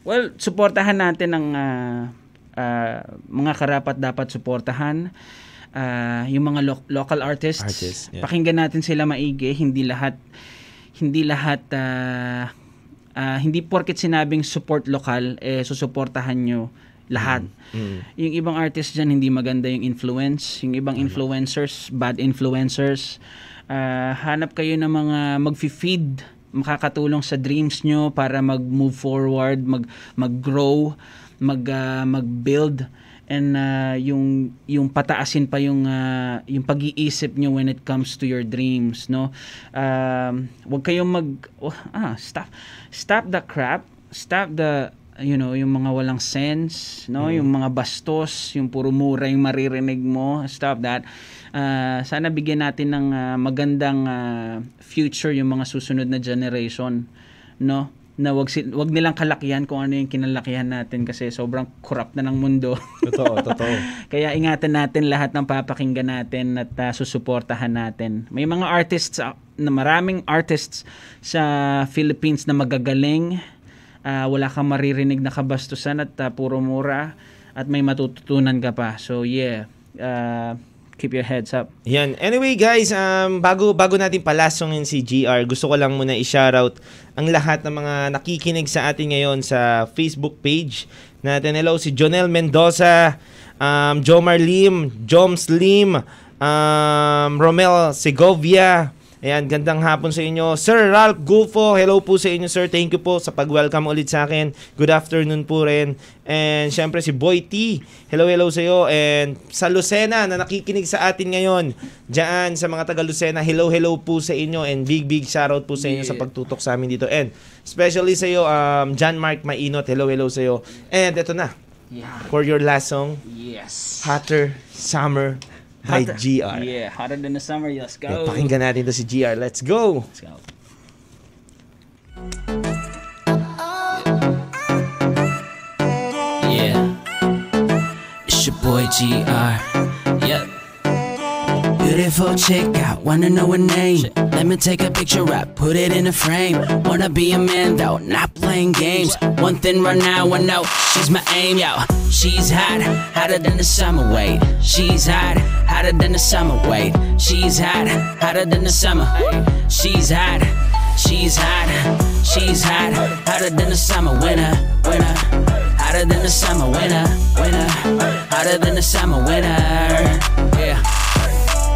well, suportahan natin ang ah, ah, mga karapat dapat suportahan. Ah, yung mga lo- local artists. Artists, yeah. Pakinggan natin sila maigi, hindi lahat hindi lahat ah, ah, hindi porket sinabing support lokal eh susuportahan nyo lahat. Mm. Yung ibang artists dyan, hindi maganda yung influence. Yung ibang influencers, bad influencers. Ah, hanap kayo ng mga mag-feed, makakatulong sa dreams nyo para mag-move forward, mag- mag-grow, mag, ah, mag-build and ah, yung yung pataasin pa yung ah, yung pag-iisip nyo when it comes to your dreams no um wag kayong mag oh, ah stop stop the crap stop the you know, yung mga walang sense, no? Yung mga bastos, yung puro mura yung maririnig mo. Stop that. Ah, sana bigyan natin ng ah, magandang ah, future yung mga susunod na generation, no? Na wag si- wag nilang kalakihan kung ano yung kinalakihan natin kasi sobrang corrupt na ng mundo. Totoo, totoo. Kaya ingatan natin lahat ng papakinggan natin at ah, susuportahan natin. May mga artists ah, na maraming artists sa Philippines na magagaling. Ah, wala kang maririnig na kabastusan at ah, puro mura at may matututunan ka pa. So yeah, ah, keep your heads up. Yan. Anyway guys, um, bago, bago natin palasongin si GR, gusto ko lang muna i-shoutout ang lahat ng mga nakikinig sa atin ngayon sa Facebook page natin. Hello, si Jonel Mendoza, um, Jomar Lim, Joms Lim, um, Romel Segovia, Ayan, gandang hapon sa inyo. Sir Ralph Gulfo, hello po sa inyo sir. Thank you po sa pag-welcome ulit sa akin. Good afternoon po rin. And syempre si Boy T, hello hello sa iyo. And sa Lucena na nakikinig sa atin ngayon, diyan sa mga taga Lucena, hello hello po sa inyo. And big big shoutout po sa inyo sa pagtutok sa amin dito. And especially sa iyo, um, John Mark Mainot, hello hello sa iyo. And ito na, Yeah. for your last song, Yes. Hotter Summer by GR. Yeah, hotter than the summer. Let's go. Eh, pakinggan natin to si GR. Let's go! Let's go. Yeah. It's your boy GR. Yep. Beautiful chick, I wanna know her name. Let me take a picture, I put it in a frame. Wanna be a man though, not playing games. One thing right now, I know she's my aim, yo. She's hot, hotter than the summer wait. She's hot, hotter than the summer wait. She's hot, hotter than the summer. She's hot, she's hot, she's hot, hotter than the summer winter, winter. Hotter than the summer winter, winter. Hotter than the summer winter. Yeah.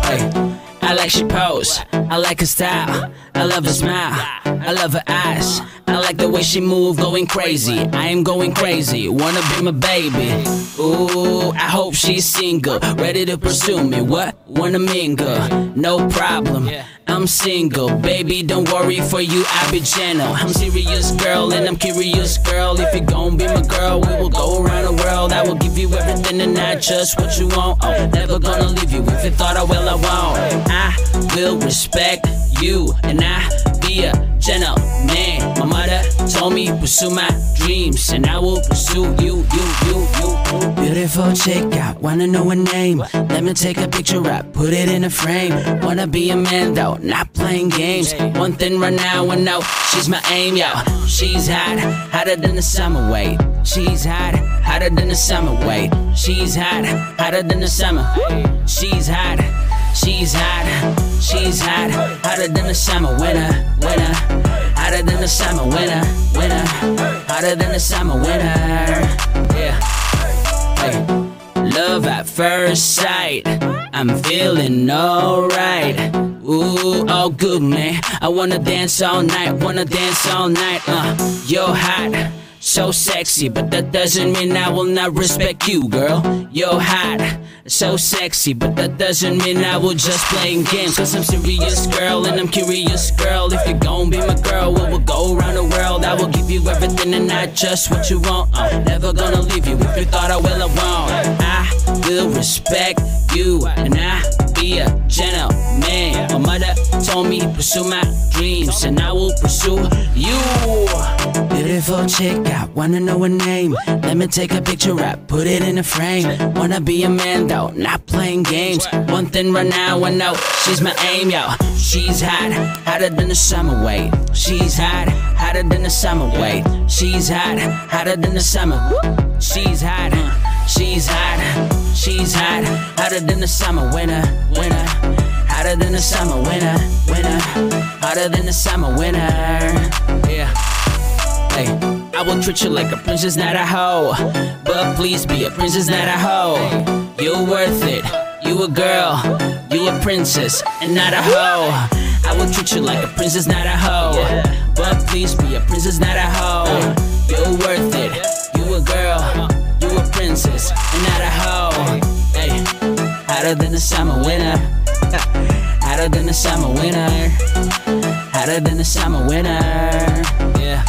Hey. I like she pose, I like her style, I love her smile, I love her eyes, I like the way she move, going crazy. I am going crazy, wanna be my baby. Ooh, I hope she's single, ready to pursue me. What? Wanna mingle? No problem. I'm single, baby. Don't worry for you, I'll be gentle. I'm serious, girl, and I'm curious, girl. If you gon' be my girl, we will go around the world. I will give you everything and not just what you want. Oh, never gonna leave you if you thought I will, I won't. I will respect you, and I be a gentleman. My mother told me pursue my dreams, and I will pursue you, you, you, you. Beautiful chick, I wanna know her name. Let me take a picture, I put it in a frame. Wanna be a man though, not playing games. One thing right now, I know she's my aim, yo. She's hot, hotter than the summer wait. She's hot, hotter than the summer wait. She's hot, hotter than the summer. She's hot. She's hot, she's hot, hotter than the summer winter, winter, hotter than the summer winter, winter, hotter than the summer winter. Yeah. Hey. Love at first sight, I'm feeling alright. Ooh, all good, man. I wanna dance all night, wanna dance all night. Uh, you're hot, so sexy, but that doesn't mean I will not respect you, girl. You're hot, so sexy, but that doesn't mean I will just playing games. Cause I'm serious, girl, and I'm curious, girl. If you're gon' be my girl, we will go around the world. I will give you everything and not just what you want. I'm never gonna leave you if you thought I will, I won't. I will respect you, and I a gentleman. My mother told me pursue my dreams, and I will pursue you. Beautiful chick, I wanna know her name. Let me take a picture, I put it in a frame. Wanna be a man though, not playing games. One thing right now, I know she's my aim, yo. She's hot, hotter than the summer wait. She's hot, hotter than the summer wait. She's hot, hotter than the summer. She's hot, she's hot, she's hot, hotter than the summer winter, winter. Hotter than the summer winter, winter. Hotter than the summer winter. Yeah. Hey, I will treat you like a princess, not a hoe. But please be a princess, not a hoe. You're worth it. You a girl. You a princess and not a hoe. I will treat you like a princess, not a hoe. But please be a princess, not a hoe. You're worth it. You a girl. You a princess and not a hoe. Hotter than the summer winter. Hotter than the summer winter. Hotter than the summer winter. Yeah.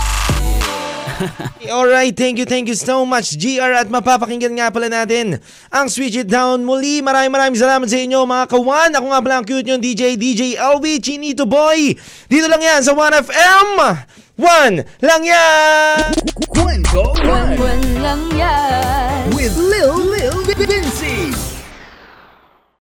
Alright, thank you, thank you so much GR at mapapakinggan nga pala natin ang Switch It Down muli. Maraming maraming salamat sa inyo mga kawan. Ako nga pala ang cute yung DJ, DJ LB, Chinito Boy. Dito lang yan sa 1FM. 1 lang yan! Kwento One Buwan lang yan with Lil Lil Vinci.